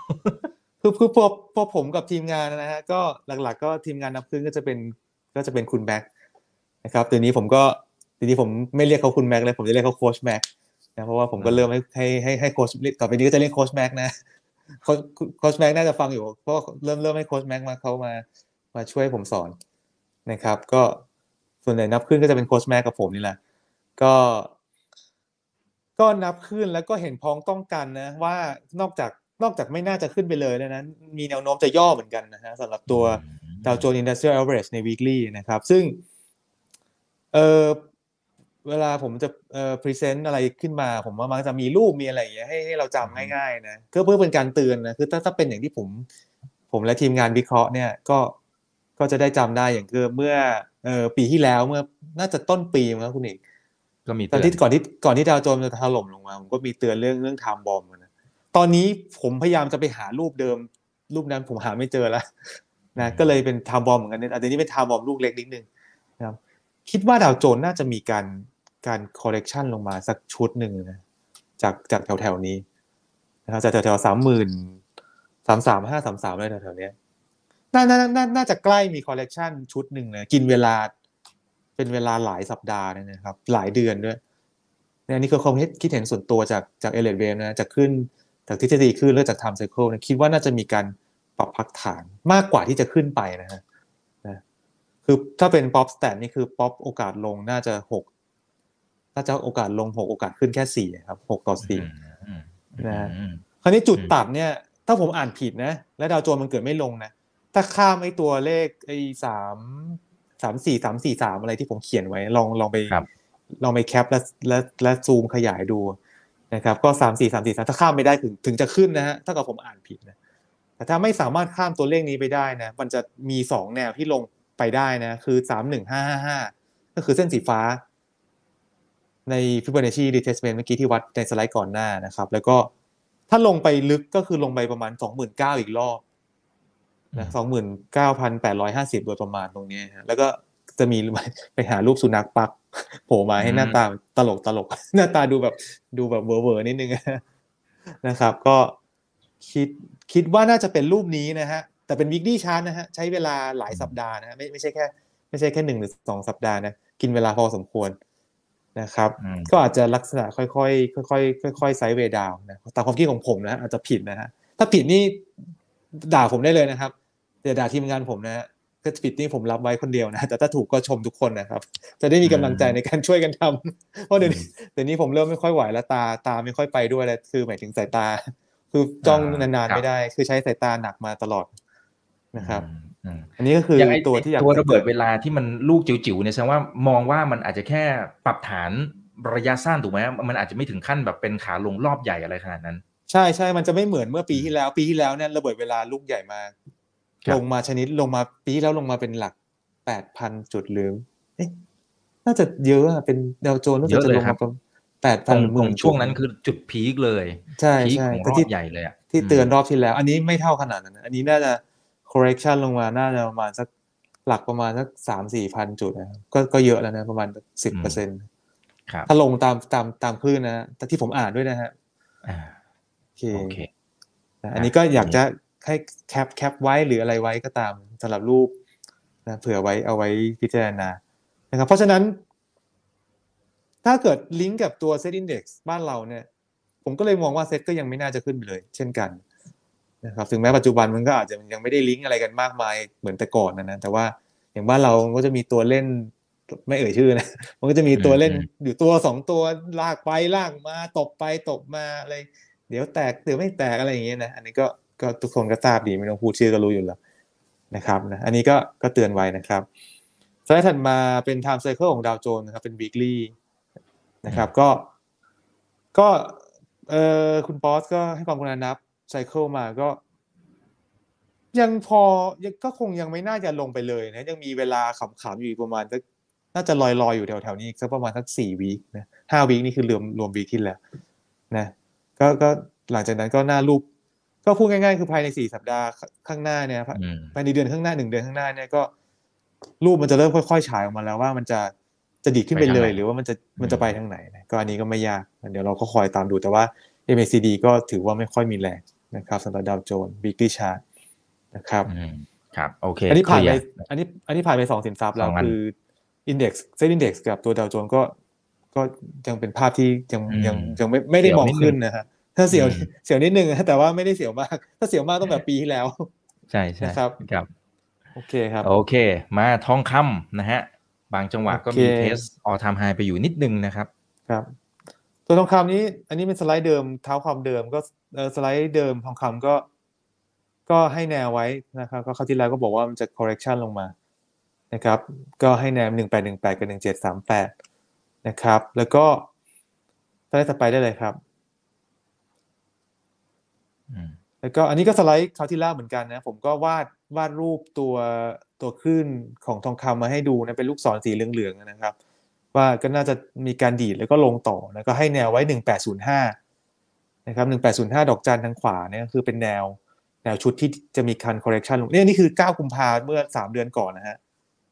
คือคือพอพอผมกับทีมงานนะฮะก็หลัก ๆ ก็ทีมงานนับคลื่นก็จะเป็นก็จะเป็นคุณแม็กนะครับเดี๋ยวนี้ผมก็เดี๋ยวนี้ผมไม่เรียกเขาคุณแม็กเลยผมจะเรียกเขาโค้ชแม็กนะเพราะว่าผมก็เริ่มให้ให้ให้ให้โค้ชต่อไปนี้ก็จะเรียกโค้ชแม็กนะ โค้ชโค้ชแม็กน่าจะฟังอยู่เพราะว่าเริ่มเริ่มให้โค้ชแม็กมาเขามามาช่วยผมสอนนะครับ ก็ส่วนใหญ่นับคลื่นก็จะเป็นโค้ชแม็กกับผมนี่แหละ ก็ ก็นับขึ้นแล้วก็เห็นพ้องต้องกันนะว่านอกจากนอกจากไม่น่าจะขึ้นไปเลยแล้วนั้นมีแนวโน้มจะย่อเหมือนกันนะฮะสำหรับตัวดาวโจนส์อินดัสเทรียล a v e r a g e ใน weekly นะครับ ซึ่งเออ เวลาผมจะเอ่อ present อะไรขึ้นมา ผมว่ามักจะมีรูปมีอะไรอย่างเงี้ยให้ให้เราจำง่ายๆนะก็เพื่อเป็นการเตือนนะคือถ้าถ้าเป็นอย่างที่ผม ผมและทีมงานวิเคราะห์เนี่ยก็ก็จะได้จำได้อย่างคือเมื่อเอ่อปีที่แล้วเมื่อน่าจะต้นปีมั้งครับคุณเอกก็มีตอนเตือนที่ก่อนที่ก่อนที่ดาวโจนส์จะถล่มลงมาผมก็มีเตือนเรื่องเรื่อง time bomb นะตอนนี้ผมพยายามจะไปหารูปเดิม รูปนั้นผมหาไม่เจอแล้วนะก็เลยเป็น time bomb เหมือนกันเนี่ยแต่นี้เป็น time bomb ลูกเล็กนิดนึงนะครับคิดว่าดาวโจนส์น่าจะมีการ การ correction ลงมาสักชุดหนึ่งนะจากจากแถวแถวนี้นะครับจากแถวแถวสามหมื่นสามสามห้าสามสามอะไรแถวๆเนี้ยน่าน่าน่าน่าจะใกล้มี correction ชุดหนึ่งนะกินเวลา เป็นเวลาหลายสัปดาห์นะครับ หลายเดือนด้วยนี่อันนี้คือความคิดเห็นส่วนตัวจากจาก Elliott Wave นะจากคลื่นจากทฤษฎีคลื่นแล้วจาก time cycle นะคิดว่าน่าจะมีการปรับพักฐานมากกว่าที่จะขึ้นไปนะฮะนะคือถ้าเป็น prob stat นี่คือป๊อปโอกาสลงน่าจะหก น่าจะโอกาสลงหกโอกาสขึ้นแค่สี่ครับหกต่อสี่อืมนะฮะอืมคราวนี้จุดอืมตัดเนี่ย ถ้าผมอ่านผิดนะ และดาวโจนส์มันเกิดไม่ลงนะถ้าข้ามไอ้ตัวเลขไอ้สามสามสี่สามสี่สามอะไรที่ผมเขียนไว้ ลองลองไปครับลองไปแคปและและและซูมขยายดูนะครับ ก็สามสี่สามสี่สามถ้าข้ามไม่ได้ถึงถึงจะขึ้นนะฮะถ้ากับผมอ่านผิดนะแต่ถ้าไม่สามารถข้ามตัวเลขนี้ไปได้นะ มันจะมีสองแนวที่ลงไปได้นะ คือสามหนึ่งห้าห้าห้าก็คือเส้นสีฟ้า ใน Fibonacci retracement เมื่อกี้ที่วัดในสไลด์ก่อนหน้านะครับ แล้วก็ถ้าลงไปลึกก็คือลงไปประมาณสองหมื่นเก้าอีกรอบนะสองหมื่นเก้าพันแปดร้อยห้าสิบโดยประมาณตรงนี้ฮะแล้วก็จะมีไปหารูปสุนัขปักโผล่มาให้หน้าตาตลกตลกหน้าตาดูแบบดูแบบเวอร์เวอร์นิดนึงนะครับ ก็คิดคิดว่าน่าจะเป็นรูปนี้นะฮะแต่เป็น weekly chart นะฮะใช้เวลาหลายสัปดาห์นะฮะไม่ไม่ใช่แค่ ไม่ใช่แค่หนึ่งหรือสองสัปดาห์นะกินเวลาพอสมควร นะครับอืมก็อาจจะลักษณะค่อยๆค่อยๆค่อยๆไซด์เวย์ดาวนะตามความคิดของผมนะอาจจะผิดนะฮะถ้าผิดนี่ด่าผมได้เลยนะครับอย่าด่าทีมงานผมนะฮะถ้าผิดนี่ผมรับไว้คนเดียวนะแต่ถ้าถูกก็ชมทุกคนนะครับ จะได้มีกำลังใจในการช่วยกันทำเพราะเดี๋ยวนี้เดี๋ยวนี้ผมเริ่มไม่ค่อยไหวแล้วตาตาไม่ค่อยไปด้วยแล้วคือหมายถึงสายตา คือจ้องนานๆไม่ได้ คือใช้สายตาหนักมาตลอดนะครับ อืมอืมอันนี้ก็คืออย่างไอ้ตัวที่อยากตัวระเบิดเวลาที่มันลูกจิ๋วๆเนี่ยแสดงว่ามองว่ามันอาจจะแค่ปรับฐานระยะสั้นถูกไหมมันอาจจะไม่ถึงขั้นแบบเป็นขาลงรอบใหญ่อะไรขนาดนั้น ใช่ใช่มันจะไม่เหมือนเมื่อปีที่แล้ว ปีที่แล้วเนี่ยระเบิดเวลาลูกใหญ่มากครับลงมาชนิดลงมาปีที่แล้วลงมาเป็นหลักแปดพันจุดหรือเอ๊ะน่าจะเยอะอะเป็นดาวโจนส์รู้สึกจะลงมาแปดตพัรนงตรงช่วงนั้นคือจุดพีคเลยใช่พีคใช่ของรแต่อที่บใหญ่เลยอะที่เตือนรอบที่แล้ว อันนี้ไม่เท่าขนาดนั้นนะอันนี้น่าจะ correction ลงมาน่าจะประมาณสักหลักประมาณสักสามสี่พันจุดนะครับก็ก็เยอะแล้วนะประมาณสิบเปอร์เซ็นต์ครับถ้าลงตามตามตามคลื่นนะแต่ที่ผมอ่านด้วยนะฮะอ่าโอเคโอเคนะอันนี้ก็อยากจะให้แคปแคปไว้หรืออะไรไว้ก็ตามสำหรับรูปนะเผื่อไว้เอาไว้พิจารณานะครับ เพราะฉะนั้น ถ้าเกิดลิงก์กับตัวเซตอินดี x บ้านเราเนี่ย ผมก็เลยมองว่าเซตก็ยังไม่น่าจะขึ้นไปเลย เช่นกัน นะครับถึงแม้ปัจจุบันมันก็อาจจะยังไม่ได้ลิงก์อะไรกันมากมายเหมือนแต่ก่อนนะนะแต่ว่าอย่างบ้านเราก็จะมีตัวเล่นไม่เอ่ยชื่อนะ มันก็จะมีตัวเล่นอืมอยู่ตัวสองตัวลากไปลากมาตบไปตบมาอะไร เดี๋ยวแตกเดี๋ยวไม่แตกอะไรอย่างเงี้ยนะ อันนี้ก็ก็ทุกคนก็ทราบดีไม่ต้องพูดชื่อก็รู้อยู่แล้วนะครับนะ อันนี้ก็ก็เตือนไว้นะครับสไลด์ถัดมาเป็น time cycle ของดาวโจนส์นะครับ เป็น weekly นะครับ ก็ ก็เออคุณปอสก็ให้ความกรุณานับ ไซเคิลมาก็ ยังพอยังก็คงยังไม่น่าจะลงไปเลยนะ ยังมีเวลาขำๆอยู่อีกประมาณสักน่าจะลอยๆอยู่แถวๆนี้อีกสักประมาณสักสี่วีคนะห้าวีคนี่คือรวมรวมวีคที่แล้วนะก็ก็หลังจากนั้นก็หน้ารูป ก็พูดง่ายๆ คือภายในสี่สัปดาห์ข้างหน้าเนี่ยอืมภายในเดือนข้างหน้าหนึ่งเดือนข้างหน้าเนี่ยก็รูปมันจะเริ่มค่อยๆฉายออกมาแล้วว่ามันจะจะดีดขึ้นไปไปทางเลยไหนหรือว่ามันจะอืมมันจะไปทางไหนนะก็อันนี้ก็ไม่ยาก เดี๋ยวเราก็คอยตามดูแต่ว่า MACD ก็ถือว่าไม่ค่อยมีแรง นะครับสำหรับดาวโจนส์ weekly chart นะครับอืมครับโอเคอันนี้ผ่านไปเคลียร์อันนี้อันนี้ผ่านไปสองสินทรัพย์แล้วสองอันคือ index เซ็น index กับตัวดาวโจนส์ก็ก็ยังเป็นภาพที่ยังอืมยังยังไม่ไม่ได้เสี่ยวมองนิดนึงขึ้นนะฮะถ้าเสียวอืมเสียวนิดนึงนะแต่ว่าไม่ได้เสียวมาก ถ้าเสียวมากต้องแบบปีที่แล้ว ใช่ใช่นะครับครับ โอเคครับ โอเค มาทองคำนะฮะ บางจังหวะก็มีโอเคเทสออทามไฮไปอยู่นิดนึงนะครับ ครับ ตัวทองคำนี้ อันนี้เป็นสไลด์เดิมเท้าความเดิมก็เอ่อสไลด์เดิมทองคำก็ ก็ให้แนวไว้นะครับก็คราวที่แล้วก็บอกว่ามันจะ correction ลงมานะครับ ก็ให้แนวหนึ่งแปดหนึ่งแปดกับหนึ่งเจ็ดสามแปดนะครับ แล้วก็สไลด์ถัดไปได้เลยครับอืมแล้วก็อันนี้ก็สไลด์คราวที่แล้วเหมือนกันนะผมก็วาดวาดรูปตัวตัวคลื่นของทองคำมาให้ดูนะเป็นลูกศรสีเหลืองๆนะครับ ว่าก็น่าจะมีการดีดแล้วก็ลงต่อแล้วก็ให้แนวไว้หนึ่งแปดศูนย์ห้านะครับหนึ่งแปดศูนย์ห้าดอกจันทางขวาเนี่ยคือเป็นแนวแนวชุดที่จะมีการ correction ลงเนี่ยนี่คือเก้ากุมภาเมื่อสามเดือนก่อนนะฮะ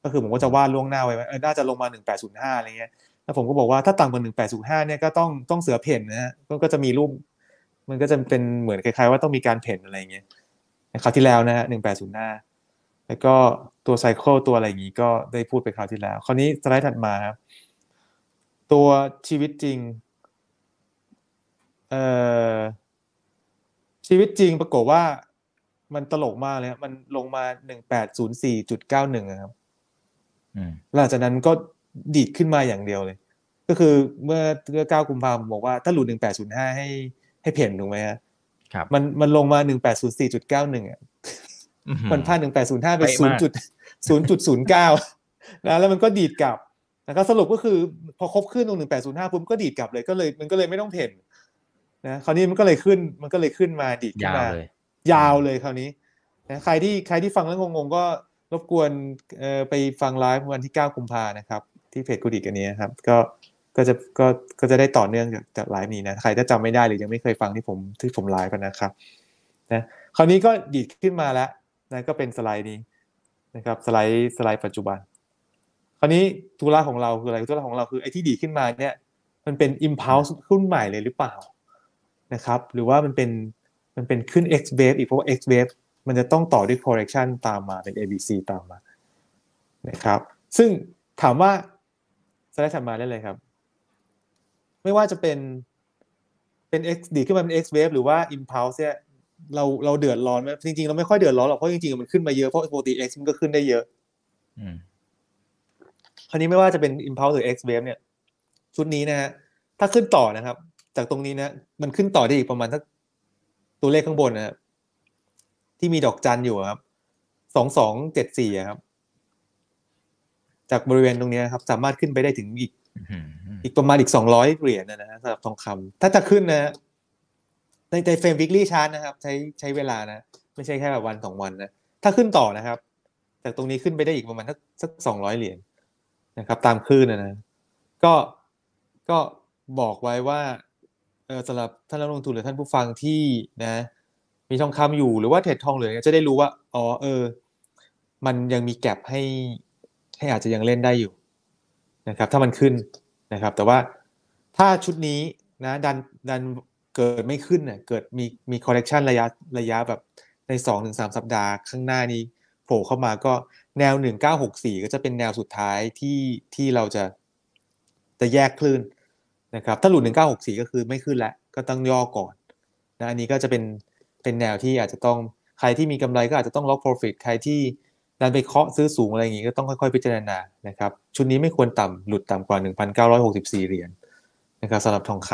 ก็คือผมก็จะวาดล่วงหน้าไว้น่าจะลงมาหนึ่งแปดศูนย์ห้าอะไรเงี้ยแล้วผมก็บอกว่าถ้าต่ำกว่าหนึ่งแปดศูนย์ห้าเนี่ยก็ต้องต้องเสือเพ่นนะฮะก็จะมีรูป มันก็จะเป็นเหมือนคล้ายๆ ว่าต้องมีการเพ่นอะไรเงี้ยคราวที่แล้วนะฮะหนึ่งแปดศูนย์ห้าแล้วก็ตัวไซเคิลตัวอะไรอย่างงี้ก็ได้พูดไปคราวที่แล้ว คราวนี้สไลด์ถัดมาครับ ตัวชีวิตจริงเอ่อชีวิตจริงปรากฏว่า มันตลกมากเลยครับมันลงมาหนึ่งแปดศูนย์สี่จุดเก้าหนึ่งครับอืมหลังจากนั้นก็ดีดขึ้นมาอย่างเดียวเลย ก็คือเมื่อเมื่อเก้ากุมภาพันธ์บอกว่าถ้าหลุดหนึ่งแปดศูนย์ห้าให้ให้เพ่นถูกไหมฮะครับ มันมันลงมาหนึ่งแปดศูนย์สี่จุดเก้าหนึ่งอะอื้อหือมันพลาดหนึ่งแปดศูนย์ห้าไปเป๊ะศูนมาย์กจุดศูนย์จุดศูนย์เก้านะแล้วมันก็ดีดกลับ นะครับสรุปก็คือพอครบขึ้นตรงหนึ่งแปดศูนย์ห้าปุ๊บก็ดีดกลับเลยก็เลยมันก็เลยไม่ต้องเพ่นนะคราวนี้มันก็เลยขึ้นมันก็เลยขึ้นมาดีดขึ้นยาวมาเลยยาวเลยคราวนี้นะใครที่ใครที่ฟังแล้วงงๆก็รบกวนเอ่อไปฟังไลฟ์วันที่9กุมภานะครับ ที่เพจกูดิกอันนี้นะครับ ก็ก็จะก็ก็จะได้ต่อเนื่องจากจากไลฟ์นี้นะใครถ้าจำไม่ได้หรือยังไม่เคยฟังที่ผมที่ผมไลฟ์กันนะครับนะคราวนี้ก็ดีดขึ้นมาแล้วนะก็เป็นสไลด์นี้นะครับ สไลด์สไลด์ปัจจุบัน คราวนี้ธุระของเราคืออะไรธุระของเราคือไอ้ที่ดีขึ้นมาเนี่ย มันเป็น impulse รุ่นใหม่เลยหรือเปล่านะครับ หรือว่ามันเป็นมันเป็นขึ้น X wave อีกเพราะว่า X wave มันจะต้องต่อด้วย correction ตามมาเป็น ABC ตามมานะครับ ซึ่งถามว่าสไลด์ถัดมาได้เลยครับ ไม่ว่าจะเป็นเป็น X ดีขึ้นมาเป็น X wave หรือว่า impulse เนี่ยเราเราเดือดร้อนไหมจริงๆเราไม่ค่อยเดือดร้อนหรอกเพราะจริงๆมันขึ้นมาเยอะเพราะปกติ X มันก็ขึ้นได้เยอะอืม คราวนี้ไม่ว่าจะเป็น impulse หรือ X wave เนี่ย ชุดนี้นะฮะถ้าขึ้นต่อนะครับ จากตรงนี้นะมันขึ้นต่อได้อีกประมาณสักตัวเลขข้างบนนะครับที่มีดอกจันอยู่อะครับสองสองเจ็ดสี่ครับ จากบริเวณตรงนี้นะครับ สามารถขึ้นไปได้ถึงอีกอืมอืมอีกประมาณอีกสองร้อยเหรียญนะนะสำหรับทองคำถ้าจะขึ้นนะฮะในในเฟรมวิกฤตชาร์ตนะครับ ใช้ใช้เวลานะ ไม่ใช่แค่แบบวันสองวันนะ ถ้าขึ้นต่อนะครับ จากตรงนี้ขึ้นไปได้อีกประมาณสักสักสองร้อยเหรียญ นะครับ ตามคลื่นนะนะก็ก็บอกไว้ว่าเออสำหรับท่านนักลงทุนหรือท่านผู้ฟังที่นะ มีทองคำอยู่หรือว่าเทรดทองเหลืองจะได้รู้ว่าอ๋อเออ มันยังมีแก็บให้ให้อาจจะยังเล่นได้อยู่นะครับ ถ้ามันขึ้นนะครับ แต่ว่าถ้าชุดนี้นะดันดันเกิดไม่ขึ้นเน่ยเกิดมีมี correction ระยะระยะแบบในสองถึงสามสัปดาห์ข้างหน้านี้โผล่เข้ามาก็ แนวหนึ่งเก้าหกสี่ก็จะเป็นแนวสุดท้ายที่ที่เราจะจะแยกคลื่นนะครับ ถ้าหลุดหนึ่งเก้าหกสี่ก็คือไม่ขึ้นแล้ว ก็ต้องย่อก่อนนะอันนี้ก็จะเป็นเป็นแนวที่อาจจะต้องใครที่มีกำไรก็อาจจะต้องล็อก profit ใครที่ดันไปเคาะซื้อสูงอะไรอย่างงี้ก็ต้องค่อยๆ พิจารณานะครับ ชุดนี้ไม่ควรต่ำหลุดต่ำกว่า 1,964 เหรียญนะครับสำหรับทองค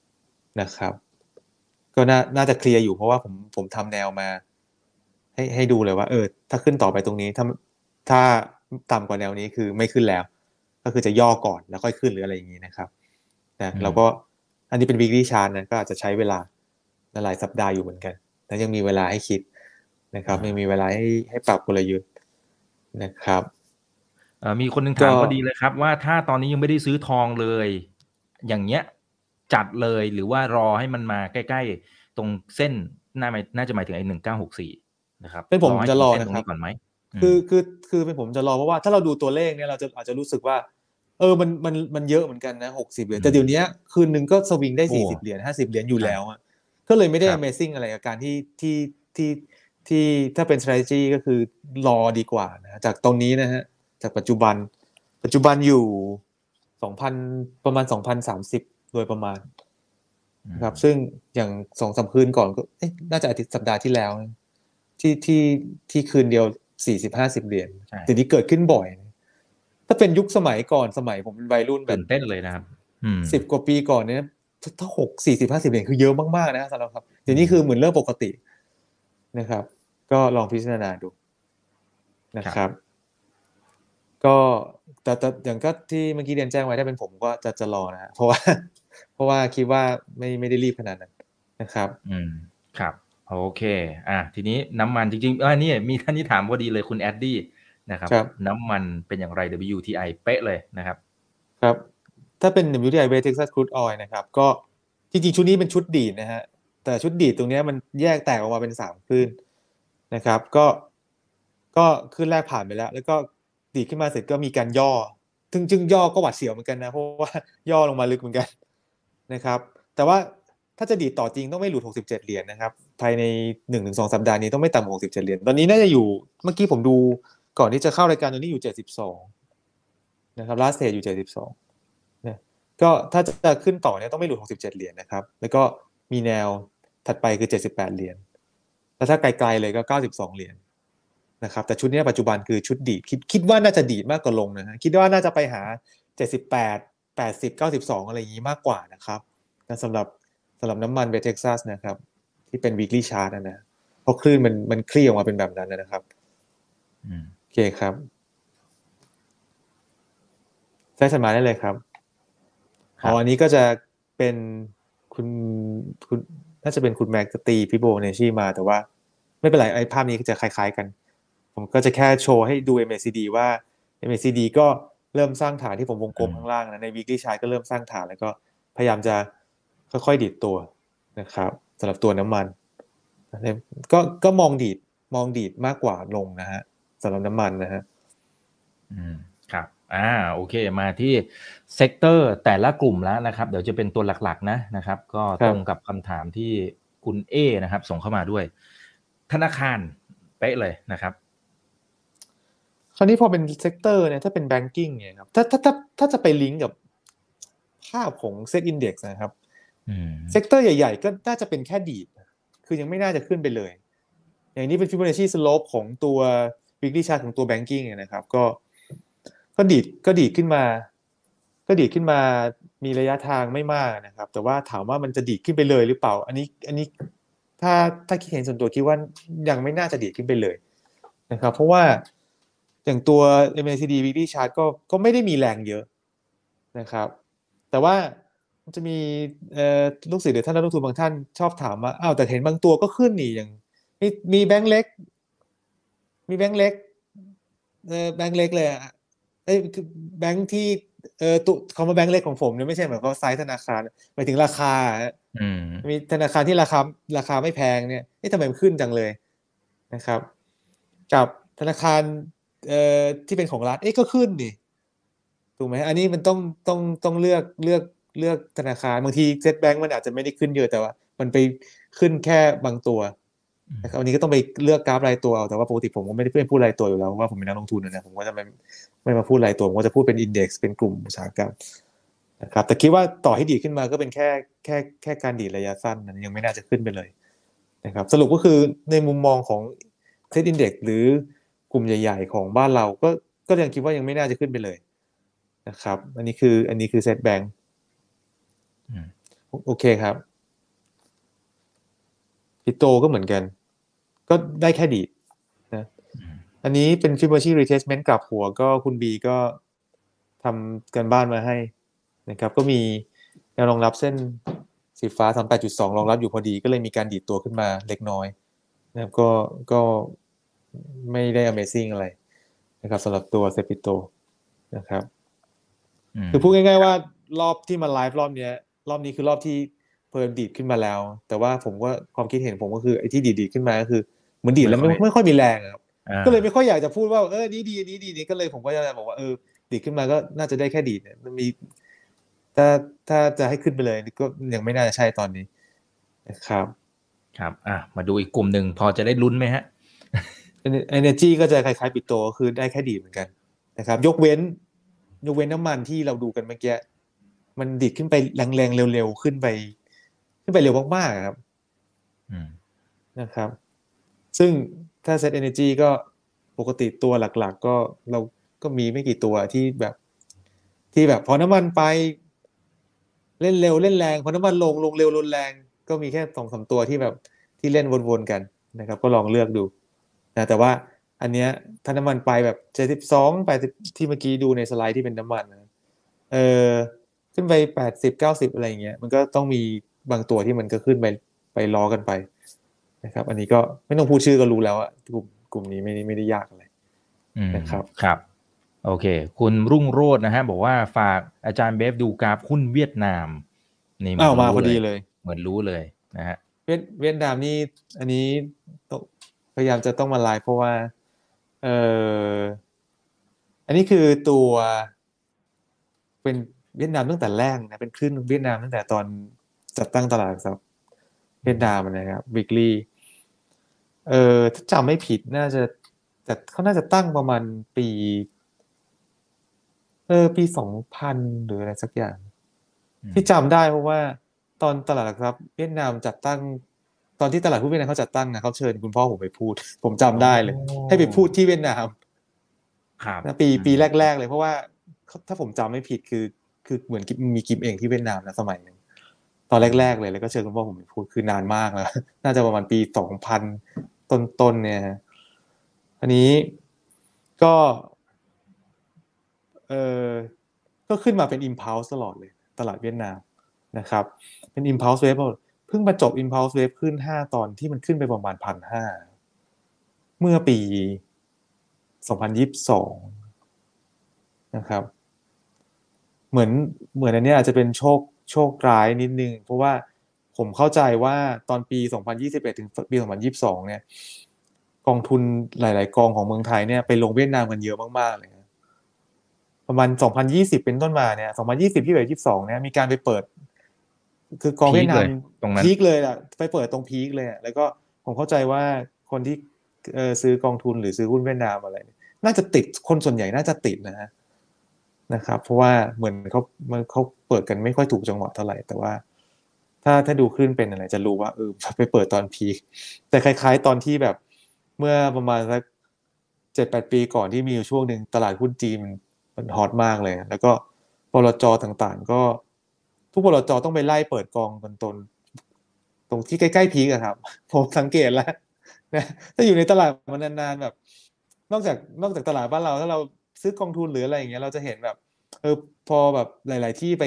ำนะครับ ก็น่าน่าจะเคลียร์อยู่เพราะว่าผมผมทำแนวมา ให้ให้ดูเลยว่า เออ ถ้าขึ้นต่อไปตรงนี้ถ้า ถ้าต่ำกว่าแนวนี้คือไม่ขึ้นแล้ว ก็คือจะย่อก่อนแล้วค่อยขึ้นหรืออะไรอย่างนี้นะครับนะเราก็อันนี้เป็น weekly chart นะก็อาจจะใช้เวลาหลายสัปดาห์อยู่เหมือนกันและยังมีเวลาให้คิดนะครับยังมีเวลาให้ให้ปรับกลยุทธ์นะครับเอ่อมีคนหนึ่งถามก็พอดีเลยครับ ว่าถ้าตอนนี้ยังไม่ได้ซื้อทองเลย อย่างเงี้ยจัดเลยหรือว่ารอให้มันมาใกล้ ๆ ตรงเส้นน่าหมายน่าจะหมายถึงไอ้หนึ่งเก้าหกสี่นะครับเป็นผมให้จะรอถึงเส้นตรงนะครับนี้ก่อนไหมม คือคือคือเป็นผมจะรอเพราะว่าถ้าเราดูตัวเลขเนี่ยเราจะอาจจะรู้สึกว่า เออมันมันมันเยอะเหมือนกันนะหกสิบเหรียญแต่เดี๋ยวนี้คืนหนึ่งก็สวิงได้โอ้สี่สิบเหรียญห้าสิบเหรียญอยู่แล้วอะก็เลยไม่ได้ครับ Amazing อะไรกับการที่ที่ที่ที่ถ้าเป็น strategy ก็คือรอดีกว่านะจากตรงนี้นะฮะจากปัจจุบัน ปัจจุบันอยู่สองพันประมาณสองพันสามสิบโดยประมาณนะครับ ซึ่งอย่างสองสามคืนก่อนก็เอ๊ะน่าจะอาทิตย์สัปดาห์ที่แล้วนะที่ที่ที่คืนเดียว สี่สิบห้าสิบเหรียญใช่แต่นี้เกิดขึ้นบ่อยนะถ้าเป็นยุคสมัยก่อนสมัยผมเป็นวัยรุ่นแบตื่บนเต้นเลยนะครับอืมสิบกว่าปีก่อนเนี่ยถ้าถ้าหกสี่สิบห้าสิบเหรียญคือเยอะมากๆนะสำหรับครับเดี๋ยวนี้คือเหมือนเรื่องปกตินะครับ ก็ลองพิจารณาดูนะครับ ก็แต่แต่อย่างก็ที่เมื่อกี้เรียนแจ้งไว้ถ้าเป็นผมก็จะจะรอนะฮะเพราะว่า เพราะว่าคิดว่าไม่ไม่ได้รีบขนาดนั้นนะครับ อืมครับ โอเค อะทีนี้น้ำมันจริงๆเออนี่มีท่านนี้ถามพอดีเลยคุณแอดดี้นะครับครับน้ำมันเป็นอย่างไร WTI เป๊ะเลยนะครับ ครับ ถ้าเป็น WTI West Texas Crude Oil นะครับ ก็จริงๆ ชุดนี้เป็นชุดดีดนะฮะ แต่ชุดดีดตรงเนี้ยมันแยกแตกออกมาเป็นสามคลื่นนะครับ ก็ ก็ขึ้นแรกผ่านไปแล้ว แล้วก็ดีดขึ้นมาเสร็จก็มีการย่อซึ่งจึงย่อก็หวาดเสียวเหมือนกันนะ เพราะว่าย่อลงมาลึกเหมือนกันนะครับ แต่ว่าถ้าจะดีดต่อจริงต้องไม่หลุด 67 เหรียญนะครับ ภายใน1-2สัปดาห์นี้ต้องไม่ต่ำกว่า67เหรียญตอนนี้น่าจะอยู่เมื่อกี้ผมดูก่อนที่จะเข้ารายการตัวนี้อยู่72นะครับ last stage อยู่72นะก็ถ้าจะขึ้นต่อเนี่ยต้องไม่หลุด67เจ็ดเหรียญนะครับ แล้วก็มีแนวถัดไปคือ78เหรียญแล้วถ้าไกลๆเลยก็92เหรียญนะครับแต่ชุดนี้ปัจจุบันคือชุดดีดคิดคิดว่าน่าจะดีดมากกว่าลงนะฮะคิดว่าน่าจะไปหา78 80 92องอะไรอย่างนี้มากกว่านะครับสำหรับสำหรับน้ำมันเวเท็กซัสนะครับ ที่เป็น weekly chart นะนะเพราะคลื่นมันมันคลี่ออกมาเป็นแบบนั้นนะครับอืมโอเคครับใช้สมาได้เลยครับครับอ๋ออันนี้ก็จะเป็นคุณคุณน่าจะเป็นคุณแม็กซ์ตีพี่โบเนชี่มา แต่ว่า ไม่เป็นไรไอ้ภาพนี้ก็จะคล้าย ๆกัน ผมก็จะแค่โชว์ให้ดู MACD ว่า MACD ก็เริ่มสร้างฐานที่ผมวงกลมข้างล่างนะใน weekly chart ก็เริ่มสร้างฐานแล้วก็พยายามจะค่อยๆดีดตัวนะครับ สำหรับตัวน้ำมันนะครับก็ก็มองดีดมองดีดมากกว่าลงนะฮะสำหรับน้ำมันนะฮะอืมครับอ่าโอเคมาที่ sector แต่ละกลุ่มแล้วนะครับ เดี๋ยวจะเป็นตัวหลักๆ นะนะครับ ก็ครับตรงกับคำถามที่คุณเอกนะครับ ส่งเข้ามาด้วย ธนาคารเป๊ะเลยนะครับคราวนี้พอเป็น sector เนี่ยถ้าเป็น banking เนี่ยครับถ้าถ้าถ้าถ้าจะไปลิงก์กับภาพของเซ็ตอินดี x นะครับอืม sector ใหญ่ ๆ ก็น่าจะเป็นแค่ดีด คือยังไม่น่าจะขึ้นไปเลย อย่างนี้เป็น Fibonacci slope ของตัว weekly chart ของตัว banking เนี่ยนะครับ ก็ ก็ดีดก็ดีดขึ้นมา ก็ดีดขึ้นมามีระยะทางไม่มากนะครับ แต่ว่าถามว่ามันจะดีดขึ้นไปเลยหรือเปล่า อันนี้อันนี้ถ้าถ้าคิดเห็นส่วนตัวคิดว่ายังไม่น่าจะดีดขึ้นไปเลยนะครับ เพราะว่าอย่างตัว MACD weekly chart ก็ก็ไม่ได้มีแรงเยอะนะครับ แต่ว่า จะมีเอ่อลูกศิษย์หรือท่านนักลงทุนบางท่านชอบถามว่าอ้าวแต่เห็นบางตัวก็ขึ้นนี่อย่าง มีมีแบงค์เล็ก มีแบงค์เล็กเออแบงค์เล็กเลยอะเอ้ยคือแบงค์ที่เออตุคำว่าแบงค์เล็กของผมเนี่ยไม่ใช่หมายความว่าไซส์ธนาคารหมายถึงราคาอะอืมมีธนาคารที่ราคาราคาไม่แพงเนี่ยเอ๊ะทำไมมันขึ้นจังเลยนะครับ กับธนาคารเอ่อที่เป็นของรัฐเอ๊ะก็ขึ้นนี่ถูกไหมอันนี้มันต้องต้องต้องเลือกเลือก เลือกธนาคารบางทีเซ็ตแบงก์มันอาจจะไม่ได้ขึ้นเยอะแต่ว่า มันไปขึ้นแค่บางตัวนะครับอันนี้ก็ต้องไปเลือกกราฟรายตัวเอาแต่ว่าปกติผมก็ไม่ได้พูดรายตัวอยู่แล้วว่าผมเป็นนักลงทุนนะผมก็จะไม่ไม่มาพูดรายตัวผมก็จะพูดเป็นอินเด็กซ์เป็นกลุ่มอุตสาหกรรมนะครับแต่คิดว่าต่อให้ดีดขึ้นมาก็เป็นแค่แค่แค่การดีดระยะสั้นนั้นยังไม่น่าจะขึ้นไปเลยนะครับสรุปก็คือในมุมมองของ SET Index หรือกลุ่มใหญ่ ๆ ของบ้านเราก็ก็ยังคิดว่ายังไม่น่าจะขึ้นไปเลยนะครับ อันนี้คืออันนี้คือ SET Bank อืม โอเคครับปิโตรก็เหมือนกัน ก็ได้แค่ดีดนะอืมอันนี้เป็นฟิบ o ชี retracement กลับหัวก็คุณบีก็ทำกันบ้านมาให้นะครับ ก็มีแนวรองรับเส้นสีฟ้า 38.2 รองรับอยู่พอดีก็เลยมีการดีดตัวขึ้นมาเล็กน้อยนะครับก็ก็ไม่ได้ Amazing อะไรนะครับสำหรับตัวเซปิโตนะครับมคือพูดง่ายๆว่ารอบที่มาไลฟ์รอบเนี้ย รอบนี้คือรอบที่เพิ่มดีดขึ้นมาแล้ว แต่ว่าผมก็ความคิดเห็นผมก็คือไอ้ที่ดีดๆขึ้นมาก็คือเหมือนดีดแล้วไม่ไม่ค่อยมีแรงอะครับอ่าก็เลยไม่ค่อยอยากจะพูดว่าเออนี่ดีอันนี้ดีนี่ก็เลยผมก็จะบอกว่าเออดีดขึ้นมาก็น่าจะได้แค่ดีดเนี่ยมันมี ถ้าถ้าจะให้ขึ้นไปเลยก็ยังไม่น่าจะใช่ตอนนี้นะครับ ครับ อะมาดูอีกกลุ่มหนึ่งพอจะได้ลุ้นไหมฮะเอเนจีก็จะคล้ายๆปิโตก็คือได้แค่ดีดเหมือนกันนะครับ ยกเว้นยกเว้นน้ำมันที่เราดูกันเมื่อกี้ มันดีดขึ้นไปแรงๆเร็วๆขึ้นไป ขึ้นไปเร็วมากๆครับอืมนะครับ ซึ่งถ้า Set Energy ก็ปกติตัวหลัก ๆ ก็เราก็มีไม่กี่ตัวที่แบบ ที่แบบพอน้ำมันไป เล่นเร็วเล่นแรงพอน้ำมันลงลงเร็วลงแรง ก็มีแค่สองสามตัวที่แบบที่เล่นวนๆกันนะครับ ก็ลองเลือกดูนะแต่ว่าอันเนี้ยถ้าน้ำมันไปแบบเจ็ดสิบสองแปดสิบที่เมื่อกี้ดูในสไลด์ที่เป็นน้ำมันนะเออ ขึ้นไปแปดสิบเก้าสิบอะไรอย่างเงี้ยมันก็ต้องมีบางตัวที่มันก็ขึ้นไปไปล้อกันไปนะครับ อันนี้ก็ไม่ต้องพูดชื่อก็รู้แล้วอะกลุ่มกลุ่มนี้ไม่ได้ไม่ได้ยากอะไรอืมนะครับครับโอเค คุณรุ่งโรจน์นะฮะบอกว่าฝากอาจารย์เบฟดูกราฟหุ้นเวียดนามนี่อ้าวมารู้พอดีเลย เหมือนรู้เลยนะฮะเวียดเวียดนามนี่อันนี้ต้องพยายามจะต้องมาไลฟ์เพราะว่าเอออันนี้คือตัวเป็น เวียดนามตั้งแต่แรกนะเป็นคลื่นเวียดนามตั้งแต่ตอนจัดตั้งตลาดหลักทรัพย์เวียดนามนะครับ weekly เออถ้าจำไม่ผิดน่าจะแต่เขาน่าจะตั้งประมาณปีเออปีสองพันหรืออะไรสักอย่างอืมที่จำได้เพราะว่า ตอนตลาดหลักทรัพย์เวียดนามจัดตั้ง ตอนที่ตลาดหุ้นเวียดนามเขาจัดตั้งนะเขาเชิญคุณพ่อผมไปพูด ผมจำได้เลย ให้ไปพูดที่เวียดนาม ครับนะปีปีแรก ๆ เลยเพราะว่าเขาถ้าผมจำไม่ผิดคือ คือเหมือนมีกิมเองที่เวียดนามนะสมัยนึงตอนแรกๆเลยแล้วก็เชิญคุณพ่อผมไปพูดคือนานมากแล้วน่าจะประมาณปีสองพันต้นๆเนี่ยฮะอันนี้ก็เออก็ขึ้นมาเป็น impulse ตลอดเลย ตลาดเวียดนามนะครับ เป็น impulse wave เพิ่งมาจบ impulse wave ขึ้นห้าตอนที่มันขึ้นไปประมาณพันห้าเมื่อปีสองพันยิบสองนะครับ เหมือนเหมือนอันเนี้ยอาจจะเป็นโชคโชคร้ายนิดนึง เพราะว่าผมเข้าใจว่าตอนปี 2021 ถึงปี 2022 เนี่ย กองทุนหลาย ๆ กองของเมืองไทยเนี่ยไปลงเวียดนามกันเยอะมาก ๆ เลยนะประมาณ 2020 เป็นต้นมาเนี่ย2020ที่22 เนี่ยมีการไปเปิด คือกองเวียดนามพีคเลยตรงนั้นพีคเลยล่ะไปเปิดตรงพีคเลยอะแล้วก็ผมเข้าใจว่าคนที่เออซื้อกองทุนหรือซื้อหุ้นเวียดนามอะไรเนี่ยน่าจะติดคนส่วนใหญ่น่าจะติดนะฮะ นะครับ เพราะว่าเหมือนเขามันเขาเปิดกันไม่ค่อยถูกจังหวะเท่าไหร่ แต่ว่า ถ้าถ้าดูคลื่นเป็นอะไรจะรู้ว่าเออไปเปิดตอนพีคแต่คล้าย ๆ ตอนที่แบบเมื่อประมาณสักเจ็ดแปดปีก่อนที่มีอยู่ช่วงหนึ่งตลาดหุ้นจีนมันฮอตมากเลย แล้วก็บลจต่างๆ ก็ทุกบลจต้องไปไล่เปิดกองกันตนตรงที่ใกล้ๆพีกอะครับ ผมสังเกตแล้วนะถ้าอยู่ในตลาดมันนานๆแบบ นอกจากนอกจากตลาดบ้านเราถ้าเรา ซื้อกองทุนหรืออะไรอย่างเงี้ยเราจะเห็นแบบเออพอแบบหลาย ๆ ที่ไป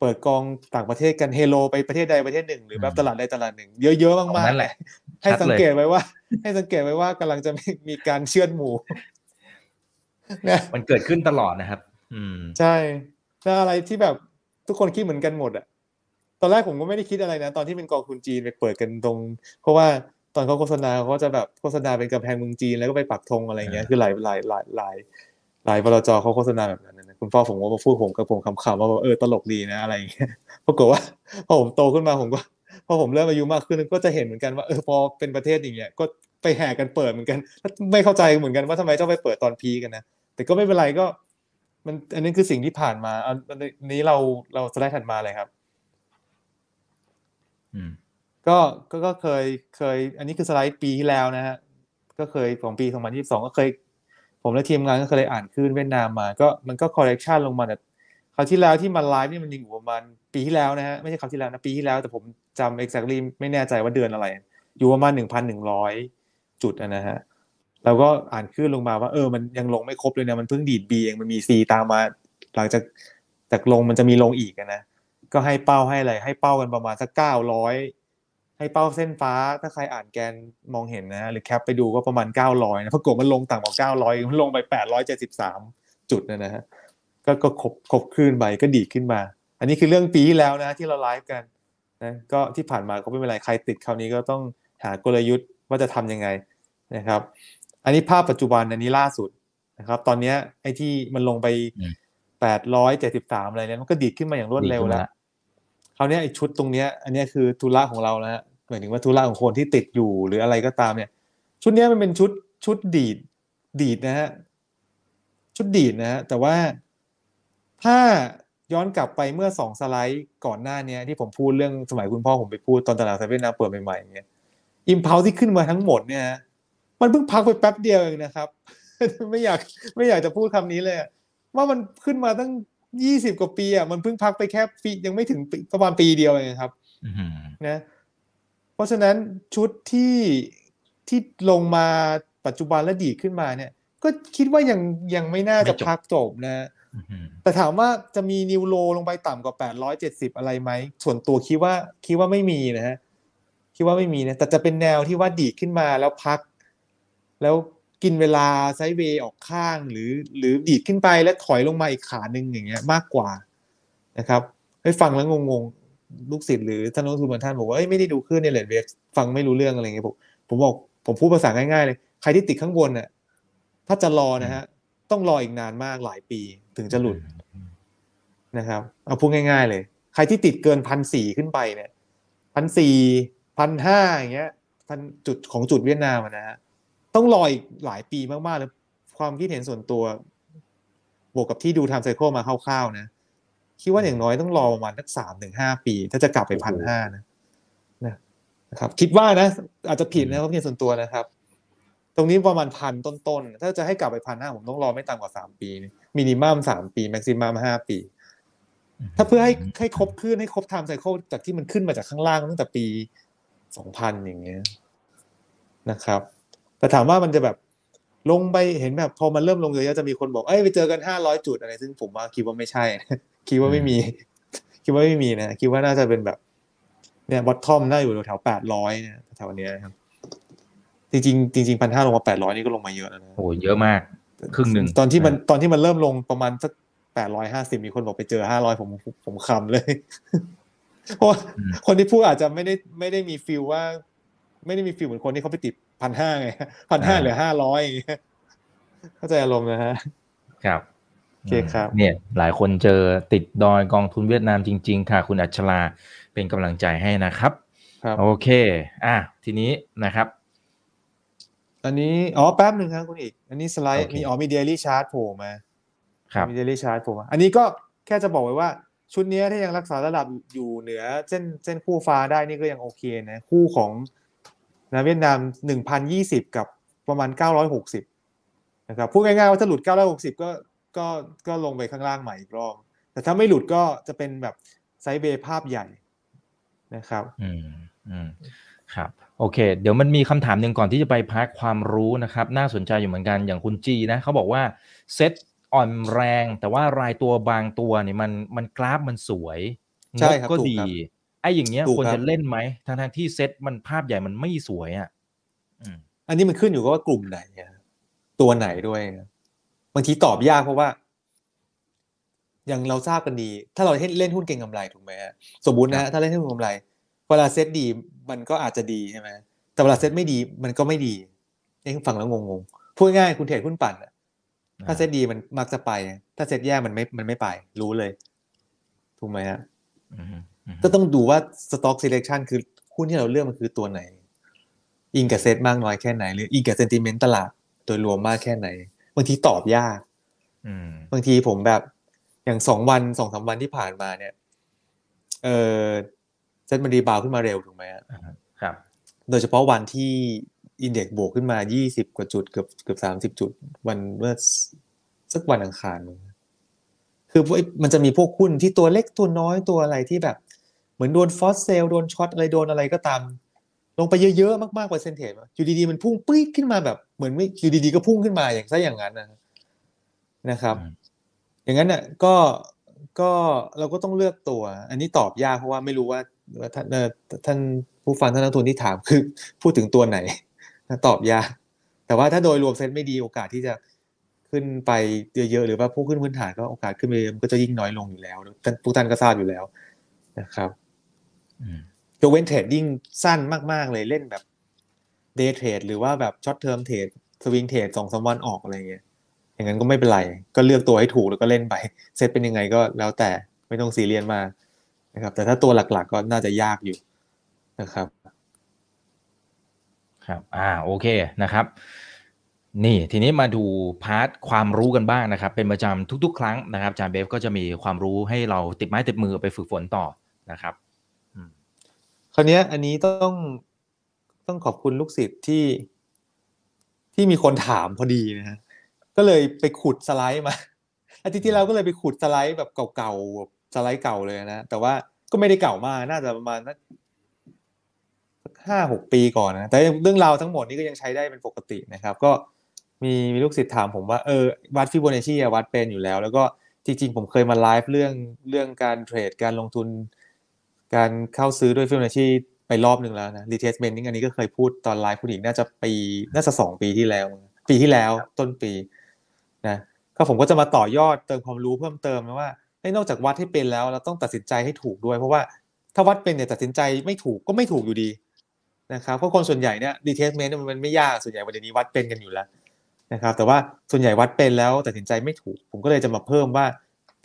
เปิดกองต่างประเทศกันเฮโลไปประเทศใดประเทศหนึ่งหรือแบบตลาดใดตลาดหนึ่งเยอะๆตรงมากนั้นแหละๆให้ชัดเลยสังเกตไว้ว่า ให้สังเกตไว้ว่ากำลังจะมีมีการเชื่อดหมู่นะมันเกิดขึ้นตลอดนะครับ อืมใช่แล้วอะไรที่แบบทุกคนคิดเหมือนกันหมดอะตอนแรกผมก็ไม่ได้คิดอะไรนะ ตอนที่เป็นกองทุนจีนไปเปิดกันตรง เพราะว่าตอนเขาโฆษณาเขาจะแบบโฆษณาเป็นกำแพงเมืองจีนแล้วก็ไปปักธงอะไรเงี้ยอ่าคือหลายหลายหลายหลาย หลายบลจเขาโฆษณาแบบนั้นนะคุณพ่อผมก็มาพูดผมกับผมคำๆว่าเออตลกดีนะอะไรอย่างเงี้ยปรากฏว่าพอผมโตขึ้นมาผมก็พอผมเริ่มอายุมากขึ้นก็จะเห็นเหมือนกันว่าเออพอเป็นประเทศอย่างเงี้ยก็ไปแห่กันเปิดเหมือนกันไม่เข้าใจเหมือนกันว่าทำไมต้องไปเปิดตอนพีคกันนะแต่ก็ไม่เป็นไรก็ มันอันนี้คือสิ่งที่ผ่านมาอันอันนี้เราเราสไลด์ถัดมาเลยครับ อืมก็ก็ก็เคยเคย อันนี้คือสไลด์ปีที่แล้วนะฮะก็เคยของปี 2022 ก็เคย ผมและทีมงานก็เคยอ่านคลื่นเวียดนามมา ก็มันก็ correction ลงมาแต่คราวที่แล้วที่มันไลฟ์นี่มันยังอยู่ประมาณปีที่แล้วนะฮะไม่ใช่คราวที่แล้วนะปีที่แล้ว แต่ผมจำ exactly ไม่แน่ใจว่าเดือนอะไร อยู่ประมาณ1,100จุดนะฮะเราก็อ่านคลื่นลงมาว่าเออมันยังลงไม่ครบเลยนะมันเพิ่งดีด B เองมันมี C ตามมา หลังจากจากลงมันจะมีลงอีกนะก็ให้เป้าให้อะไรให้เป้ากันประมาณสักเก้าร้อย ให้เป้าเส้นฟ้าถ้าใครอ่านแกนมองเห็นนะหรือแคปไปดูก็ประมาณเก้าร้อยนะปรากฏมันลงต่ำกว่าเก้าร้อยมันลงไปแปดร้อยเจ็ดสิบสามจุดนะนะฮะก็ก็ครบครบคลื่นไปก็ดีดขึ้นมา อันนี้คือเรื่องปีที่แล้วนะที่เราไลฟ์กันนะก็ที่ผ่านมาก็ไม่เป็นไรใครติดคราวนี้ก็ต้องหากลยุทธ์ว่าจะทำยังไงนะครับ อันนี้ภาพปัจจุบันอันนี้ล่าสุดนะครับ ตอนเนี้ยไอ้ที่มันลงไปอืมแปดร้อยเจ็ดสิบสามอะไรเนี่ยมันก็ดีดขึ้นมาอย่างรวดเร็วแล้วคราวเนี้ยไอ้ชุดตรงเนี้ย อันเนี้ยคือธุระของเราแล้วฮะห มายถึงว่าธุระของคนที่ติดอยู่หรืออะไรก็ตามเนี่ย ชุดเนี้ยมันเป็นชุดชุดดีดดีดนะฮะชุดดีดนะฮะแต่ว่าถ้าย้อนกลับไปเมื่อสองสไลด์ก่อนหน้าเนี้ยที่ผมพูดเรื่องสมัยคุณพ่อผมไปพูดตอนตลาดเซเว่นนาเปิดใหม่ๆอย่างเงี้ยอิมพาวที่ขึ้นมาทั้งหมดเนี่ยฮะมันเพิ่งพักไปแป๊บเดียวเองนะครับ ไม่อยากไม่อยากจะพูดคำนี้เลยอะว่ามันขึ้นมาตั้งยี่สิบกว่าปีอะมันเพิ่งพักไปแค่ปียังไม่ถึงปีประมาณปีเดียวเองครับอืมนะ เพราะฉะนั้นชุดที่ที่ลงมาปัจจุบันและดีดขึ้นมาเนี่ย ก็คิดว่ายังยังไม่น่าจะพักจบนะอืมแต่ถามว่าจะมีนิวโลลงไปต่ำกว่า 870 อะไรไหม ส่วนตัวคิดว่าคิดว่าไม่มีนะฮะ คิดว่าไม่มีนะ แต่จะเป็นแนวที่ว่าดีดขึ้นมาแล้วพัก แล้วกินเวลาไซด์เวย์ออกข้างหรือ หรือดีดขึ้นไปแล้วถอยลงมาอีกขาหนึ่งอย่างเงี้ยมากกว่านะครับให้ฟังแล้วงงๆ ลูกศิษย์หรือท่านนักลงทุนบางท่านบอกว่าเอ้ยไม่ได้ดูคลื่นในเลนเวฟฟังไม่รู้เรื่องอะไรเงี้ยผมผมบอกผมพูดภาษาง่ายๆเลย ใครที่ติดข้างบนน่ะถ้าจะรอนะฮะ ต้องรออีกนานมากหลายปีถึงจะหลุดนะครับเอาพูดง่าย ๆ เลย ใครที่ติดเกินพันสี่ขึ้นไปเนี่ยพันสี่พันห้าอย่างเงี้ยพันจุดของจุดเวียดนามอะนะฮะต้องรออีกหลายปีมากๆเลยความคิดเห็นส่วนตัว บวกกับที่ดู time cycle มาคร่าวๆนะ คิดว่าอย่างน้อยต้องรอประมาณสักสามถึงห้าปี ถ้าจะกลับไปพันห้านะนะนะครับ คิดว่านะ อาจจะผิดนะความคิดเห็นส่วนตัวนะครับ ตรงนี้ประมาณพันต้นๆ ถ้าจะให้กลับไปพันห้าผมต้องรอไม่ต่ำกว่าสามปี minimum สามปี maximum ห้าปี ถ้าเพื่อให้ให้ครบคลื่นให้ครบ time cycle จากที่มันขึ้นมาจากข้างล่างตั้งแต่ปีสองพันอย่างเงี้ยนะครับ แต่ถามว่ามันจะแบบลงไปเห็นแบบพอมันเริ่มลงเยอะๆจะมีคนบอกเอ้ยไปเจอกันห้าร้อยจุดอะไรซึ่งผมว่าคิดว่าไม่ใช่ คิดว่าไม่มี คิดว่าไม่มีนะคิดว่าน่าจะเป็นแบบเนี่ยบอททอมน่าอยู่แถวแปดร้อยเนี่ยแถวๆเนี้ยนะครับจริงๆจริงๆพันห้าลงมาแปดร้อยนี่ก็ลงมาเยอะแล้วนะโอ้เยอะมาก ครึ่งหนึ่งตอนที่มันตอนที่มันเริ่มลงประมาณสักแปดร้อยห้าสิบมีคนบอกไปเจอห้าร้อยผมผมคำเลย เพราะว่าคนที่พูดอาจจะไม่ได้ไม่ได้มี feel ว่า ไม่ได้มี feel เหมือนคนที่เขาไปติดพันห้าไงพันห้าเหลือห้าร้อยอย่างเงี้ยเข้าใจอารมณ์นะฮะ ครับ โอเคครับเนี่ยหลายคนเจอติดดอยกองทุนเวียดนามจริง ๆ ค่ะ คุณอัชราเป็นกำลังใจให้นะครับครับโอเค อะทีนี้นะครับ อันนี้อ๋อแป๊บหนึ่งครับคุณเอก อันนี้สไลด์โอเคมีอ๋อมี daily chart โผล่มาครับมี daily chart โผล่มาอันนี้ก็แค่จะบอกไว้ว่าชุดเนี้ยถ้ายังรักษาระดับอยู่เหนือเส้นเส้นคู่ฟ้าได้นี่ก็ยังโอเคนะ คู่ของนะเวียดนามหนึ่งพันยี่สิบกับประมาณเก้าร้อยหกสิบนะครับพูดง่ายๆว่าถ้าหลุดเก้าร้อยหกสิบก็ ก็ก็ลงไปข้างล่างใหม่อีกรอบ แต่ถ้าไม่หลุดก็จะเป็นแบบไซด์เบย์ภาพใหญ่นะครับ อืมอืมครับโอเค เดี๋ยวมันมีคำถามหนึ่งก่อนที่จะไปพักความรู้นะครับ น่าสนใจอยู่เหมือนกันอย่างคุณจีนะเขาบอกว่าเซ็ตอ่อนแรง แต่ว่ารายตัวบางตัวเนี่ยมันมันกราฟมันสวยใช่ครับงก็ถูกดีครับไอ้อย่างเงี้ยถูกควรครัจะบเล่นไหมทั้งทงๆที่เซ็ตมันภาพใหญ่มันไม่สวยอะอืมอันนี้มันขึ้นอยู่กับว่ากลุ่มไหนอะตัวไหนด้วยนะ บางทีตอบยากเพราะว่า อย่างเราทราบกันดี ถ้าเราเล่นหุ้นเก่งกำไรถูกไหมฮะสมมตินะฮะถ้าเล่นหุ้นเก่งกำไร เวลาเซตดีมันก็อาจจะดีใช่ไหมแต่เวลาเซตไม่ดีมันก็ไม่ดีนี่ฟังแล้วงงๆพูดง่ายๆคุณเทรดหุ้นปั่นอะถ้าเซตดีมันมักจะไป ถ้าเซตแย่มันไม่มันไม่ไป รู้เลยถูกไหมฮะอืมอืมก็ต้องดูว่า stock selection คือหุ้นที่เราเลือกมันคือตัวไหน อิงกับเซตมากน้อยแค่ไหน หรืออิงกับ sentiment ตลาดโดยรวมมากแค่ไหน บางทีตอบยากอืมบางทีผมแบบอย่างสองวันสองสามวันที่ผ่านมาเนี่ย เออเซ็ตมัน rebound ขึ้นมาเร็วถูกไหมฮะครับ โดยเฉพาะวันที่ index บวกขึ้นมา20กว่าจุดเกือบเกือบ30จุด วันเมื่อสักวันอังคารมั้งคือพวกไอ้มันจะมีพวกหุ้นที่ตัวเล็กตัวน้อยตัวอะไรที่แบบ เหมือนโดน force sell โดน short อะไรโดนอะไรก็ตาม ลงไปเยอะๆมากๆ percentage อยู่ดีๆมันพุ่งปี๊ดขึ้นมาแบบเหมือนไม่อยู่ดีๆก็พุ่งขึ้นมาอย่างซะอย่างนั้นนะนะครับอืมอย่างนั้นน่ะก็ก็เราก็ต้องเลือกตัว อันนี้ตอบยากเพราะว่าไม่รู้ว่าว่าท่านเอ่อท่านผู้ฟังท่านนักลงทุนที่ถามคือพูดถึงตัวไหนตอบยากแต่ว่าถ้าโดยรวมเซ็ตไม่ดีโอกาสที่จะขึ้นไปเยอะๆหรือว่าพวกหุ้นพื้นฐานก็โอกาสขึ้นไปเยอะมันก็จะยิ่งน้อยลงอยู่แล้วท่านผู้ท่านก็ทราบอยู่แล้วนะครับอืม ยกเว้น trading สั้นมาก ๆ เลยเล่นแบบ day trade หรือว่าแบบ short term trade swing trade สองสามวันออกอะไรเงี้ยอย่างนั้นก็ไม่เป็นไร ก็เลือกตัวให้ถูกแล้วก็เล่นไป เซตเป็นยังไงก็แล้วแต่ไม่ต้องซีเรียสมากนะครับ แต่ถ้าตัวหลักๆก็น่าจะยากอยู่นะครับ ครับ อ่าโอเคนะครับ นี่ทีนี้มาดู part ความรู้กันบ้างนะครับ เป็นประจำทุก ๆ ครั้งนะครับอาจารย์เบฟก็จะมีความรู้ให้เราติดไม้ติดมือไปฝึกฝนต่อนะครับ คราวเนี้ยอันนี้ต้องต้องขอบคุณลูกศิษย์ที่ที่มีคนถามพอดีนะฮะก็เลยไปขุดสไลด์มาอาทิตย์ที่แล้วก็เลยไปขุดสไลด์แบบเก่าๆสไลด์เก่าเลยนะแต่ว่าก็ไม่ได้เก่ามากน่าจะประมาณสักห้าหกปีก่อนนะแต่เรื่องราวทั้งหมดนี้ก็ยังใช้ได้เป็นปกตินะครับ ก็มีมีลูกศิษย์ถามผมว่าเออวัดฟิโบนัชชีวัดเป็นอยู่แล้ว แล้วก็จริงๆ ผมเคยมาไลฟ์เรื่องเรื่องการเทรดการลงทุน การเข้าซื้อด้วยฟิโบนัชชีไปรอบหนึ่งแล้วนะ retracement อันนี้ก็เคยพูดตอนไลฟ์คุณอีกน่าจะปีน่าจะสองปีที่แล้ว ปีที่แล้วต้นปีนะก็ผมก็จะมาต่อยอดเติมความรู้เพิ่มเติมนะว่าเอ้ยนอกจากวัดให้เป็นแล้วเราต้องตัดสินใจให้ถูกด้วย เพราะว่าถ้าวัดเป็นเนี่ยตัดสินใจไม่ถูกก็ไม่ถูกอยู่ดีนะครับเพราะคนส่วนใหญ่เนี่ย retracement มันไม่ยากส่วนใหญ่วันนี้วัดเป็นกันอยู่แล้วนะครับแต่ว่าส่วนใหญ่วัดเป็นแล้วตัดสินใจไม่ถูก ผมก็เลยจะมาเพิ่มว่า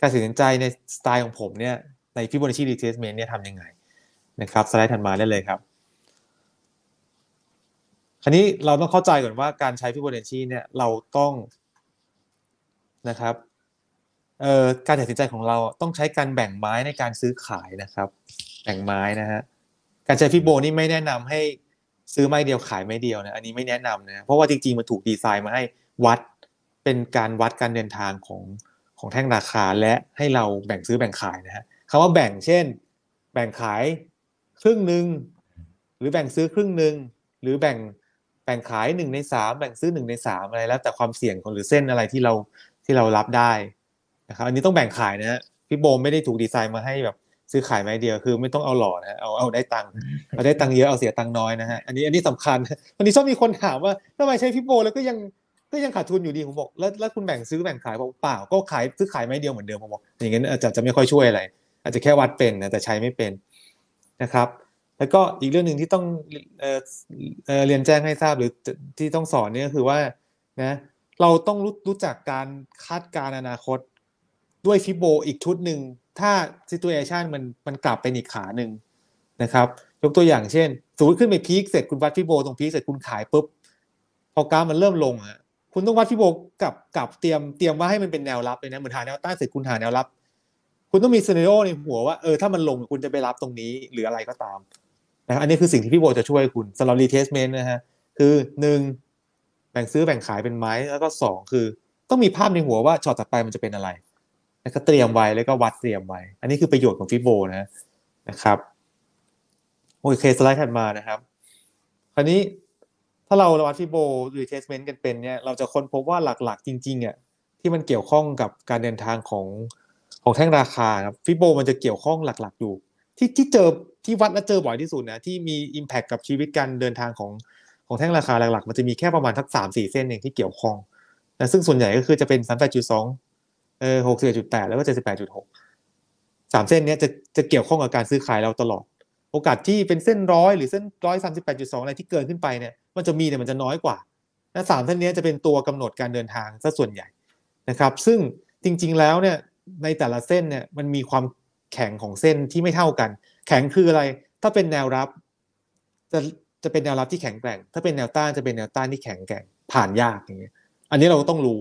การตัดสินใจในสไตล์ของผมเนี่ย ในฟิโบนัชชี retracement เนี่ยทำยังไงนะครับสไลด์ถัดมาได้เลยครับ คราวนี้เราต้องเข้าใจก่อนว่าการใช้ฟิโบนัชชีเนี่ยเราต้องนะครับเอ่อการตัดสินใจของเราต้องใช้การแบ่งไม้ในการซื้อขายนะครับ แบ่งไม้นะฮะการใช้ฟิโบนี่ไม่แนะนำให้ซื้อไม้เดียวขายไม้เดียวนะอันนี้ไม่แนะนำนะเพราะว่าจริงๆมันถูกดีไซน์มาให้วัดเป็นการวัดการเดินทางของของแท่งราคาและให้เราแบ่งซื้อแบ่งขายนะฮะ คำว่าแบ่งเช่น แบ่งขายครึ่งหนึ่งหรือแบ่งซื้อครึ่งหนึ่งหรือแบ่งแบ่งขายหนึ่งในสามแบ่งซื้อหนึ่งในสามอะไรแล้ว แต่ความเสี่ยงของหรือเส้นอะไรที่เราที่เรารับได้นะครับอันนี้ต้องแบ่งขายนะฮะพี่โบมไม่ได้ถูกดีไซน์มาให้แบบซื้อขายไม้เดียวคือไม่ต้องเอาหล่อนะเอาเอาได้ตังค์เอาได้ตังค์เยอะเอาเสียตังค์น้อยนะฮะอันนี้อันนี้สำคัญวันนี้ชอบมีคนถามว่าทำไมใช้พี่โบแล้วก็ยังก็ยังขาดทุนอยู่ดีผมบอกแล้วแล้วคุณแบ่งซื้อแบ่งขายบอกเปล่าก็ขายซื้อขายไม้เดียวเหมือนเดิมผมบอกอย่างนั้นอาจจะจะไม่ค่อยช่วยอะไร อาจจะแค่วัดเป็นนะแต่ใช้ไม่เป็นนะครับ แล้วก็อีกเรื่องหนึ่งที่ต้องเออเออเรียนแจ้งให้ทราบหรือที่ต้องสอนเนี่ยก็คือว่านะเราต้องรู้รู้จักการคาดการณ์อนาคตด้วยฟิโบอีกชุดหนึ่งถ้าซิตูเอชันมันมันกลับเป็นอีกขาหนึ่งนะครับยกตัวอย่างเช่นสมมติขึ้นไป peak เสร็จคุณวัดฟิโบตรง peak เสร็จคุณขายปุ๊บพอกราฟมันเริ่มลงฮะคุณต้องวัดฟิโบกับกับเตรียมเตรียมว่าให้มันเป็นแนวรับเลยนะเหมือนหาแนวต้านเสร็จคุณหาแนวรับ คุณต้องมี scenario ในหัวว่าเออถ้ามันลงคุณจะไปรับตรงนี้หรืออะไรก็ตามนะอันนี้คือสิ่งที่ฟิโบจะช่วยคุณสำหรับ retracement นะฮะคือหนึ่งแบ่งซื้อแบ่งขายเป็นไม้แล้วก็สองคือ ต้องมีภาพในหัวว่าช็อตต่อไปมันจะเป็นอะไรแล้วก็เตรียมไว้แล้วก็วัดเตรียมไว้ อันนี้คือประโยชน์ของฟิโบนะนะครับโอเคสไลด์ถัดมานะครับ คราวนี้ถ้าเราวัดฟิโบ retracement กันเป็นเนี่ยเราจะค้นพบว่าหลักๆจริงๆอะที่มันเกี่ยวข้องกับการเดินทางของ ของแท่งราคาครับฟิโบมันจะเกี่ยวข้องหลักๆอยู่ ที่ที่เจอที่วัดและเจอบ่อยที่สุดนะที่มี impact กับชีวิตการเดินทางของของแท่งราคาหลักๆ มันจะมีแค่ประมาณสักสามสี่เส้นเองที่เกี่ยวข้องนะซึ่งส่วนใหญ่ก็คือจะเป็นสามแปดจุดสองเออหกสิบจุดแปดแล้วก็เจ็ดสิบแปดจุดหกสามเส้นนี้จะจะเกี่ยวข้องกับการซื้อขายเราตลอด โอกาสที่เป็นเส้นร้อยหรือเส้นร้อยสามสิบแปดจุดสองอะไรที่เกินขึ้นไปเนี่ยมันจะมีเนี่ยมันจะน้อยกว่าและสามเส้นนี้จะเป็นตัวกำหนดการเดินทางซะส่วนใหญ่นะครับ ซึ่งจริง ๆแล้วเนี่ย ในแต่ละเส้นเนี่ยมันมีความแข็งของเส้นที่ไม่เท่ากัน แข็งคืออะไร ถ้าเป็นแนวรับ จะจะเป็นแนวรับที่แข็งแกร่ง ถ้าเป็นแนวต้านจะเป็นแนวต้านที่แข็งแกร่ง ผ่านยากอย่างเงี้ย อันนี้เราก็ต้องรู้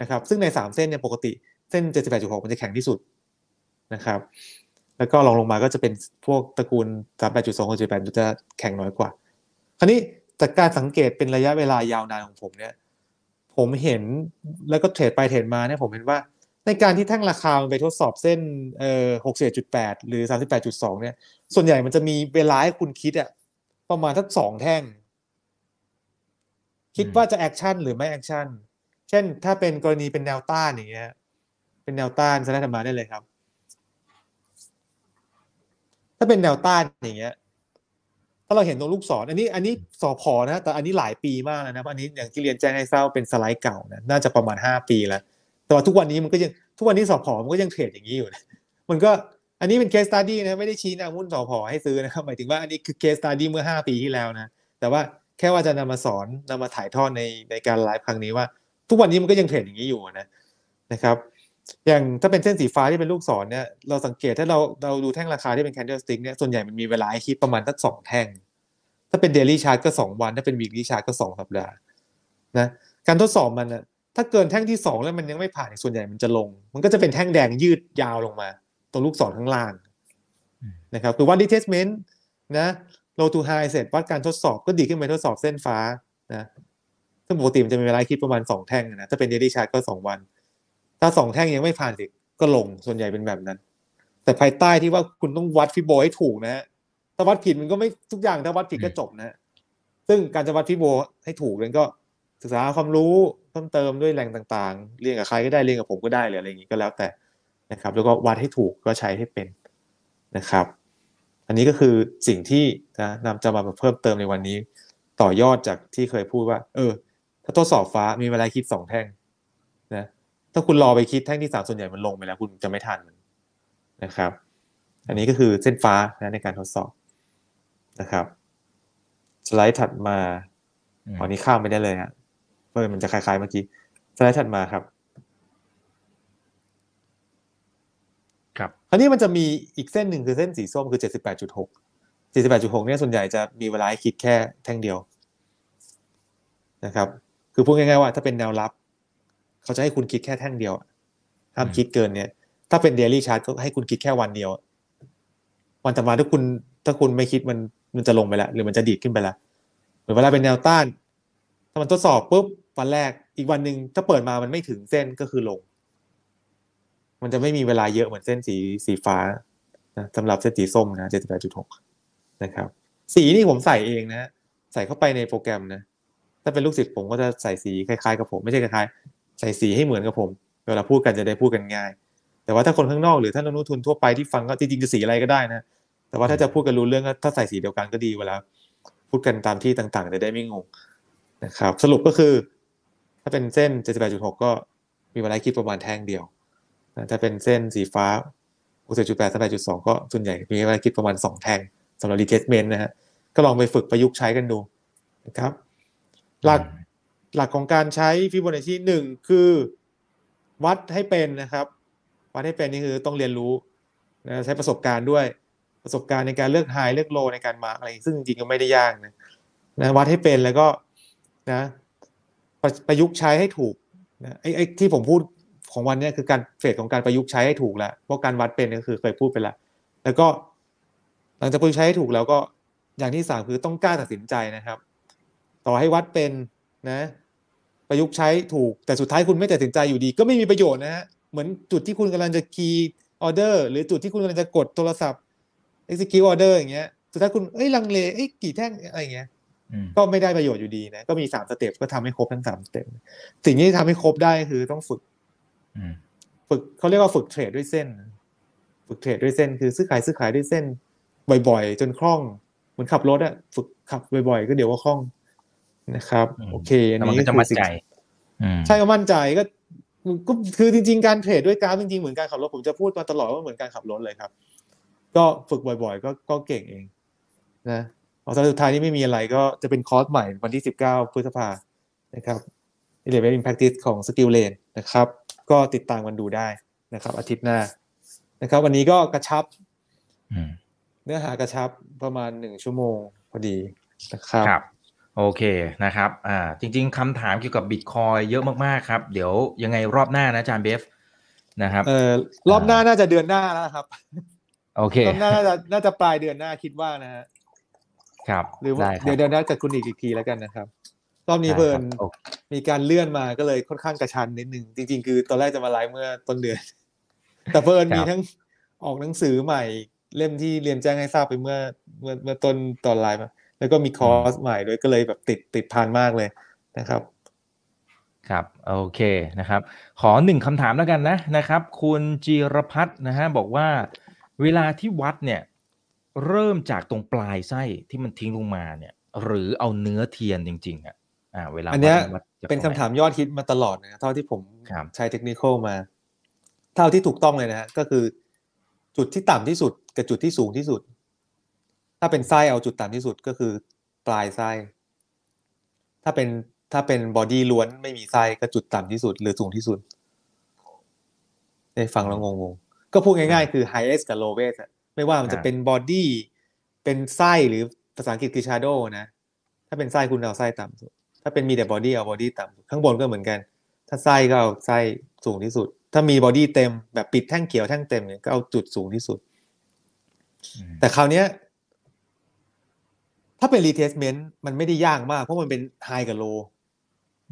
นะครับ ซึ่งในสามเส้นเนี่ยปกติเส้น 78.6 มันจะแข็งที่สุดนะครับ แล้วก็ลองลงมาก็จะเป็นพวกตระกูล 38.2 68จะแข็งน้อยกว่า คราวนี้จากการสังเกตเป็นระยะเวลายาวนานของผมเนี่ย ผมเห็นแล้วก็เทรดไปเทรดมาเนี่ยผมเห็นว่า ในการที่แท่งราคามันไปทดสอบเส้นเอ่อ61.8หรือ38.2เนี่ย ส่วนใหญ่มันจะมีเวลาให้คุณคิดอะประมาณสักสองแท่ง คิดว่าจะ action หรือไม่ action เช่น ถ้าเป็นกรณีเป็นแนวต้านอย่างเงี้ย เป็นแนวต้านสไลด์ถัดมาได้เลยครับ ถ้าเป็นแนวต้านอย่างเงี้ย ถ้าเราเห็นตรงลูกศรอันนี้ อันนี้สอพอนะ แต่อันนี้หลายปีมากแล้วนะ อันนี้อย่างที่เรียนแจ้งให้ทราบเป็นสไลด์เก่านะ น่าจะประมาณห้าปีแล้ว แต่ว่าทุกวันนี้มันก็ยังทุกวันนี้สอพอมันก็ยังเทรดอย่างนี้อยู่นะมันก็อันนี้เป็น case study นะไม่ได้ชี้นำหุ้นสอพอให้ซื้อนะครับหมายถึงว่าอันนี้คือ case study เมื่อห้าปีที่แล้วนะ แต่ว่าแค่ว่าจะนำมาสอนนำมาถ่ายทอดในในการไลฟ์ครั้งนี้ว่า ทุกวันนี้มันก็ยังเทรดอย่างนี้อยู่นะนะครับ อย่างถ้าเป็นเส้นสีฟ้าที่เป็นลูกศรเนี่ยเราสังเกตถ้าเราเราดูแท่งราคาที่เป็น candlestick เนี่ยส่วนใหญ่มันมีเวลาให้คิดประมาณสักสองแท่ง ถ้าเป็น daily chart ก็สองวัน ถ้าเป็น weekly chart ก็สองสัปดาห์นะการทดสอบมันอะ ถ้าเกินแท่งที่สองแล้วมันยังไม่ผ่านส่วนใหญ่มันจะลง มันก็จะเป็นแท่งแดงยืดยาวลงมาตรงลูกศรข้างล่างนะครับคือวัด retestment นะ low to high เสร็จวัดการทดสอบก็ดีขึ้นไปทดสอบเส้นฟ้านะซึ่งปกติมันจะมีเวลาคิดประมาณสองแท่งนะถ้าเป็น daily chart ก็สองวัน ถ้าสองแท่งยังไม่ผ่านอีกก็ลงส่วนใหญ่เป็นแบบนั้น แต่ภายใต้ที่ว่าคุณต้องวัดฟิโบให้ถูกนะฮะถ้าวัดผิดมันก็ไม่ทุกอย่างถ้าวัดผิดก็จบนะ ซึ่งการจะวัดฟิโบให้ถูกนั้นก็ ศึกษาความรู้เพิ่มเติมด้วยแหล่งต่างๆ เรียนกับใครก็ได้เรียนกับผมก็ได้หรืออะไรอย่างนี้ก็แล้วแต่นะครับ แล้วก็วัดให้ถูกก็ใช้ให้เป็นนะครับ อันนี้ก็คือสิ่งที่นะนำจะมาเพิ่มเติมในวันนี้ ต่อยอดจากที่เคยพูดว่า เออ ถ้าทดสอบฟ้ามีเวลาคิดสองแท่งนะถ้าคุณรอไปคิดแท่งที่สามส่วนใหญ่มันลงไปแล้วคุณจะไม่ทันนะครับ อันนี้ก็คือเส้นฟ้านะในการทดสอบนะครับสไลด์ถัดมาอันนี้ข้ามไปได้เลยฮะ เพื่อมันจะคล้ายๆเมื่อกี้สไลด์ถัดมาครับ ครับอันนี้มันจะมีอีกเส้นหนึ่งคือเส้นสีส้มคือ78.6 78.6เนี่ยส่วนใหญ่จะมีเวลาให้คิดแค่แท่งเดียวนะครับ คือพูดง่ายๆว่าถ้าเป็นแนวรับ เขาจะให้คุณคิดแค่แท่งเดียวห้ามคิดเกินเนี่ย ถ้าเป็นเดลี่ชาร์ตก็ให้คุณคิดแค่วันเดียว วันต่อมาถ้าคุณถ้าคุณไม่คิดมันมันจะลงไปแล้วหรือมันจะดีดขึ้นไปแล้วเหมือนเวลาเป็นแนวต้าน ถ้ามันทดสอบปุ๊บ วันแรกอีกวันหนึ่งถ้าเปิดมามันไม่ถึงเส้นก็คือลง มันจะไม่มีเวลาเยอะเหมือนเส้นสีสีฟ้านะสำหรับเส้นสีส้มนะ78.6นะครับ สีนี่ผมใส่เองนะใส่เข้าไปในโปรแกรมนะถ้าเป็นลูกศิษย์ผมก็จะใส่สีคล้ายๆกับผมไม่ใช่คล้ายๆใส่สีให้เหมือนกับผม เวลาพูดกันจะได้พูดกันง่าย แต่ว่าถ้าคนข้างนอกหรือท่านนักลงทุนทั่วไปที่ฟังก็จริงๆจะสีอะไรก็ได้นะแต่ว่าถ้าจะพูดกันรู้เรื่องก็ถ้าใส่สีเดียวกันก็ดีเวลาพูดกันตามที่ต่างๆ จะได้ไม่งงนะครับ สรุปก็คือ ถ้าเป็นเส้น 78.6 ก็มีเวลาคิดประมาณแท่งเดียว ถ้าเป็นเส้นสีฟ้า67.8 38.2 ก็ส่วนใหญ่มีเวลาคิดประมาณ 2 แท่งสำหรับ retestment นะฮะ ก็ลองไปฝึกประยุกต์ใช้กันดูนะครับ หลักหลักของการใช้ฟิโบนัชชีหนึ่งคือวัดให้เป็นนะครับ วัดให้เป็นนี่คือต้องเรียนรู้นะใช้ประสบการณ์ด้วยประสบการณ์ในการเลือกไฮเลือกโลในการมาอะไรซึ่งจริงๆก็ไม่ได้ยากนะนะวัดให้เป็นแล้วก็นะ ประประยุกต์ใช้ให้ถูกนะไอ้ไอ้ที่ผมพูดของวันนี้คือการเฟสของการประยุกต์ใช้ให้ถูกแล้วเพราะการวัดเป็นก็คือเคยพูดไปแล้วแล้วก็หลังจากประยุกต์ใช้ให้ถูกแล้วก็อย่างที่สามคือต้องกล้าตัดสินใจนะครับ ต่อให้วัดเป็นนะ ประยุกต์ใช้ถูกแต่สุดท้ายคุณไม่ตัดสินใจอยู่ดี ก็ไม่มีประโยชน์นะฮะเหมือนจุดที่คุณกำลังจะ key order หรือจุดที่คุณกำลังจะกดโทรศัพท์ execute order อย่างเงี้ยสุดท้ายคุณเอ้ยลังเลเอ้ยกี่แท่งอะไรเงี้ย ก็ไม่ได้ประโยชน์อยู่ดีนะก็มีสาม step ก็ทำให้ครบทั้งสาม step สิ่งที่ทำให้ครบได้คือต้องฝึกอืมฝึกเขาเรียกว่าฝึกเทรดด้วยเส้น ฝึกเทรดด้วยเส้น คือซื้อขายซื้อขายด้วยเส้น บ่อยๆ จนคล่องเหมือนขับรถอะฝึกขับบ่อยๆ ก็เดี๋ยวก็คล่องนะครับอืมโอเคอันแล้วมันนี้ก็จะคือมั่นสิ่งใจอืมใช่ก็มั่นใจก็ก็คือจริง ๆ การเทรดด้วยกราฟจริงๆเหมือนการขับรถผมจะพูดมาตลอดว่าเหมือนการขับรถเลยครับ ก็ฝึกบ่อย ๆ ก็ก็เก่งเอง นะ พอสุดท้ายนี่ไม่มีอะไรก็จะเป็นคอร์สใหม่วันที่ 19 พฤษภานะครับ Elevate in Practice ของ Skill Lane นะครับ ก็ติดตามกันดูได้นะครับ อาทิตย์หน้านะครับ วันนี้ก็กระชับอืมเนื้อหากระชับประมาณหนึ่งชั่วโมงพอดีนะครับครับโอเคนะครับ อ่า จริง ๆคำถามเกี่ยวกับบิตคอยเยอะมากๆครับ เดี๋ยวยังไงรอบหน้านะอาจารย์เบฟนะครับ เอ่อรอบหน้าน่าจะเดือนหน้าแล้วนะครับ โอเครอบหน้าน่าจะน่าจะปลายเดือนหน้าคิดว่านะฮะ ครับหรือว่าได้ครับเดี๋ยวเดี๋ยวนัดกับคุณอีกอีกทีแล้วกันนะครับ รอบนี้ได้เพิ่ครันบโอเคมีการเลื่อนมาก็เลยค่อนข้างกระชันนิดนึงจริง ๆ คือตอนแรกจะมาไลฟ์เมื่อต้นเดือน แต่เพิ่นมีทั้งออกหนังสือใหม่เล่มที่เรียนแจ้งให้ทราบไปเมื่อเมื่อเมื่อต้นตอนไลฟ์มาแล้วก็มีคอร์สใหม่ด้วยก็เลยแบบติดติดพันมากเลยนะครับ ครับโอเคนะครับ ขอหนึ่งคำถามแล้วกันนะนะครับ คุณจีรพัฒน์นะฮะบอกว่า เวลาที่วัดเนี่ย เริ่มจากตรงปลายไส้ที่มันทิ้งลงมาเนี่ย หรือเอาเนื้อเทียนจริง ๆ อะ อ่า เวลาอันเนี้ยวัดจากเป็นตคำรงไหถามยอดฮิตมาตลอดนะเท่าที่ผมครับใช้เทคนิคอลมา เท่าที่ถูกต้องเลยนะฮะก็คือ จุดที่ต่ำที่สุดกับจุดที่สูงที่สุด ถ้าเป็นไส้เอาจุดต่ำที่สุดก็คือปลายไส้ ถ้าเป็นถ้าเป็นบอดี้ล้วนไม่มีไส้ก็จุดต่ำที่สุด หรือสูงที่สุดได้ฟังแล้วงงๆก็พูดง่ายๆคือ highest กับ lowest อะ ไม่ว่ามันจะเป็น body เป็นไส้หรือภาษาอังกฤษคือ shadow นะ ถ้าเป็นไส้คุณเอาไส้ต่ำสุด ถ้าเป็นมีแต่ body เอา body ต่ำสุดข้างบนก็เหมือนกัน ถ้าไส้ก็เอาไส้สูงที่สุด ถ้ามี body เต็มแบบปิดแท่งเขียวแท่งเต็มเนี่ยก็เอาจุดสูงที่สุดอืมแต่คราวเนี้ย ถ้าเป็น retracement มันไม่ได้ยากมาก เพราะมันเป็น high กับ low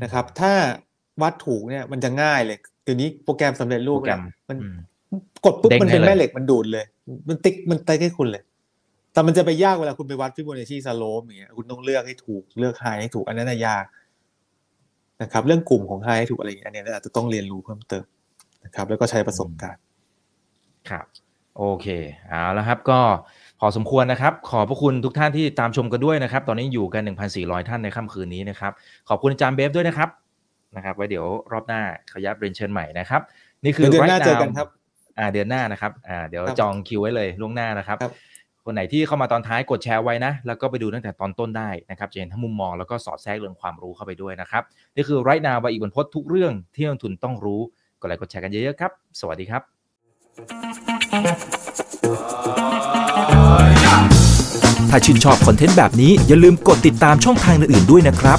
นะครับ ถ้าวัดถูกเนี่ยมันจะง่ายเลยเดี๋ยวนี้โปรแกรมสำเร็จรูปโปรแกรเนี่ยมันอืม กดปุ๊บเด้งมันเป็นให้เลยแม่เหล็กมันดูดเลย มันติ๊กมันติ๊กให้คุณเลย แต่มันจะไปยากเวลาคุณไปวัดฟิโบนัชชี slope อย่างเงี้ยคุณต้องเลือกให้ถูกเลือก high ให้ถูกอันนั้นน่ะยากนะครับ เรื่องกลุ่มของ high ให้ถูกอะไรอย่างเงี้ยอันเนี้ยอาจจะต้องเรียนรู้เพิ่มเติมนะครับ แล้วก็ใช้ประสบการณ์ครับโอเคเอาแล้วครับก็พอสมควรนะครับ ขอบพระคุณทุกท่านที่ตามชมกันด้วยนะครับ ตอนนี้อยู่กัน 1,400 ท่านในค่ำคืนนี้นะครับ ขอบคุณอาจารย์เบฟด้วยนะครับนะครับ ไว้เดี๋ยวรอบหน้าขยับเรียนเชิญใหม่นะครับ นี่คือเดี๋ยวเดือนหน้า Right เจอ Now กันครับ อ่าเดือนหน้านะครับอ่าเดี๋ยวครับจองคิวไว้เลยล่วงหน้านะครับครับ คนไหนที่เข้ามาตอนท้ายกดแชร์ไว้นะ แล้วก็ไปดูตั้งแต่ตอนต้นได้นะครับจะเห็นทั้งมุมมองแล้วก็สอดแทรกเรื่องความรู้เข้าไปด้วยนะครับนี่คือ Right Now ใบอีกบรรพตทุกเรื่องที่นักลงทุนต้องรู้กดไลค์กดแชร์กันเยอะๆครับ สวัสดีครับ ถ้าชื่นชอบคอนเทนต์แบบนี้อย่าลืมกดติดตามช่องทางอื่นๆด้วยนะครับ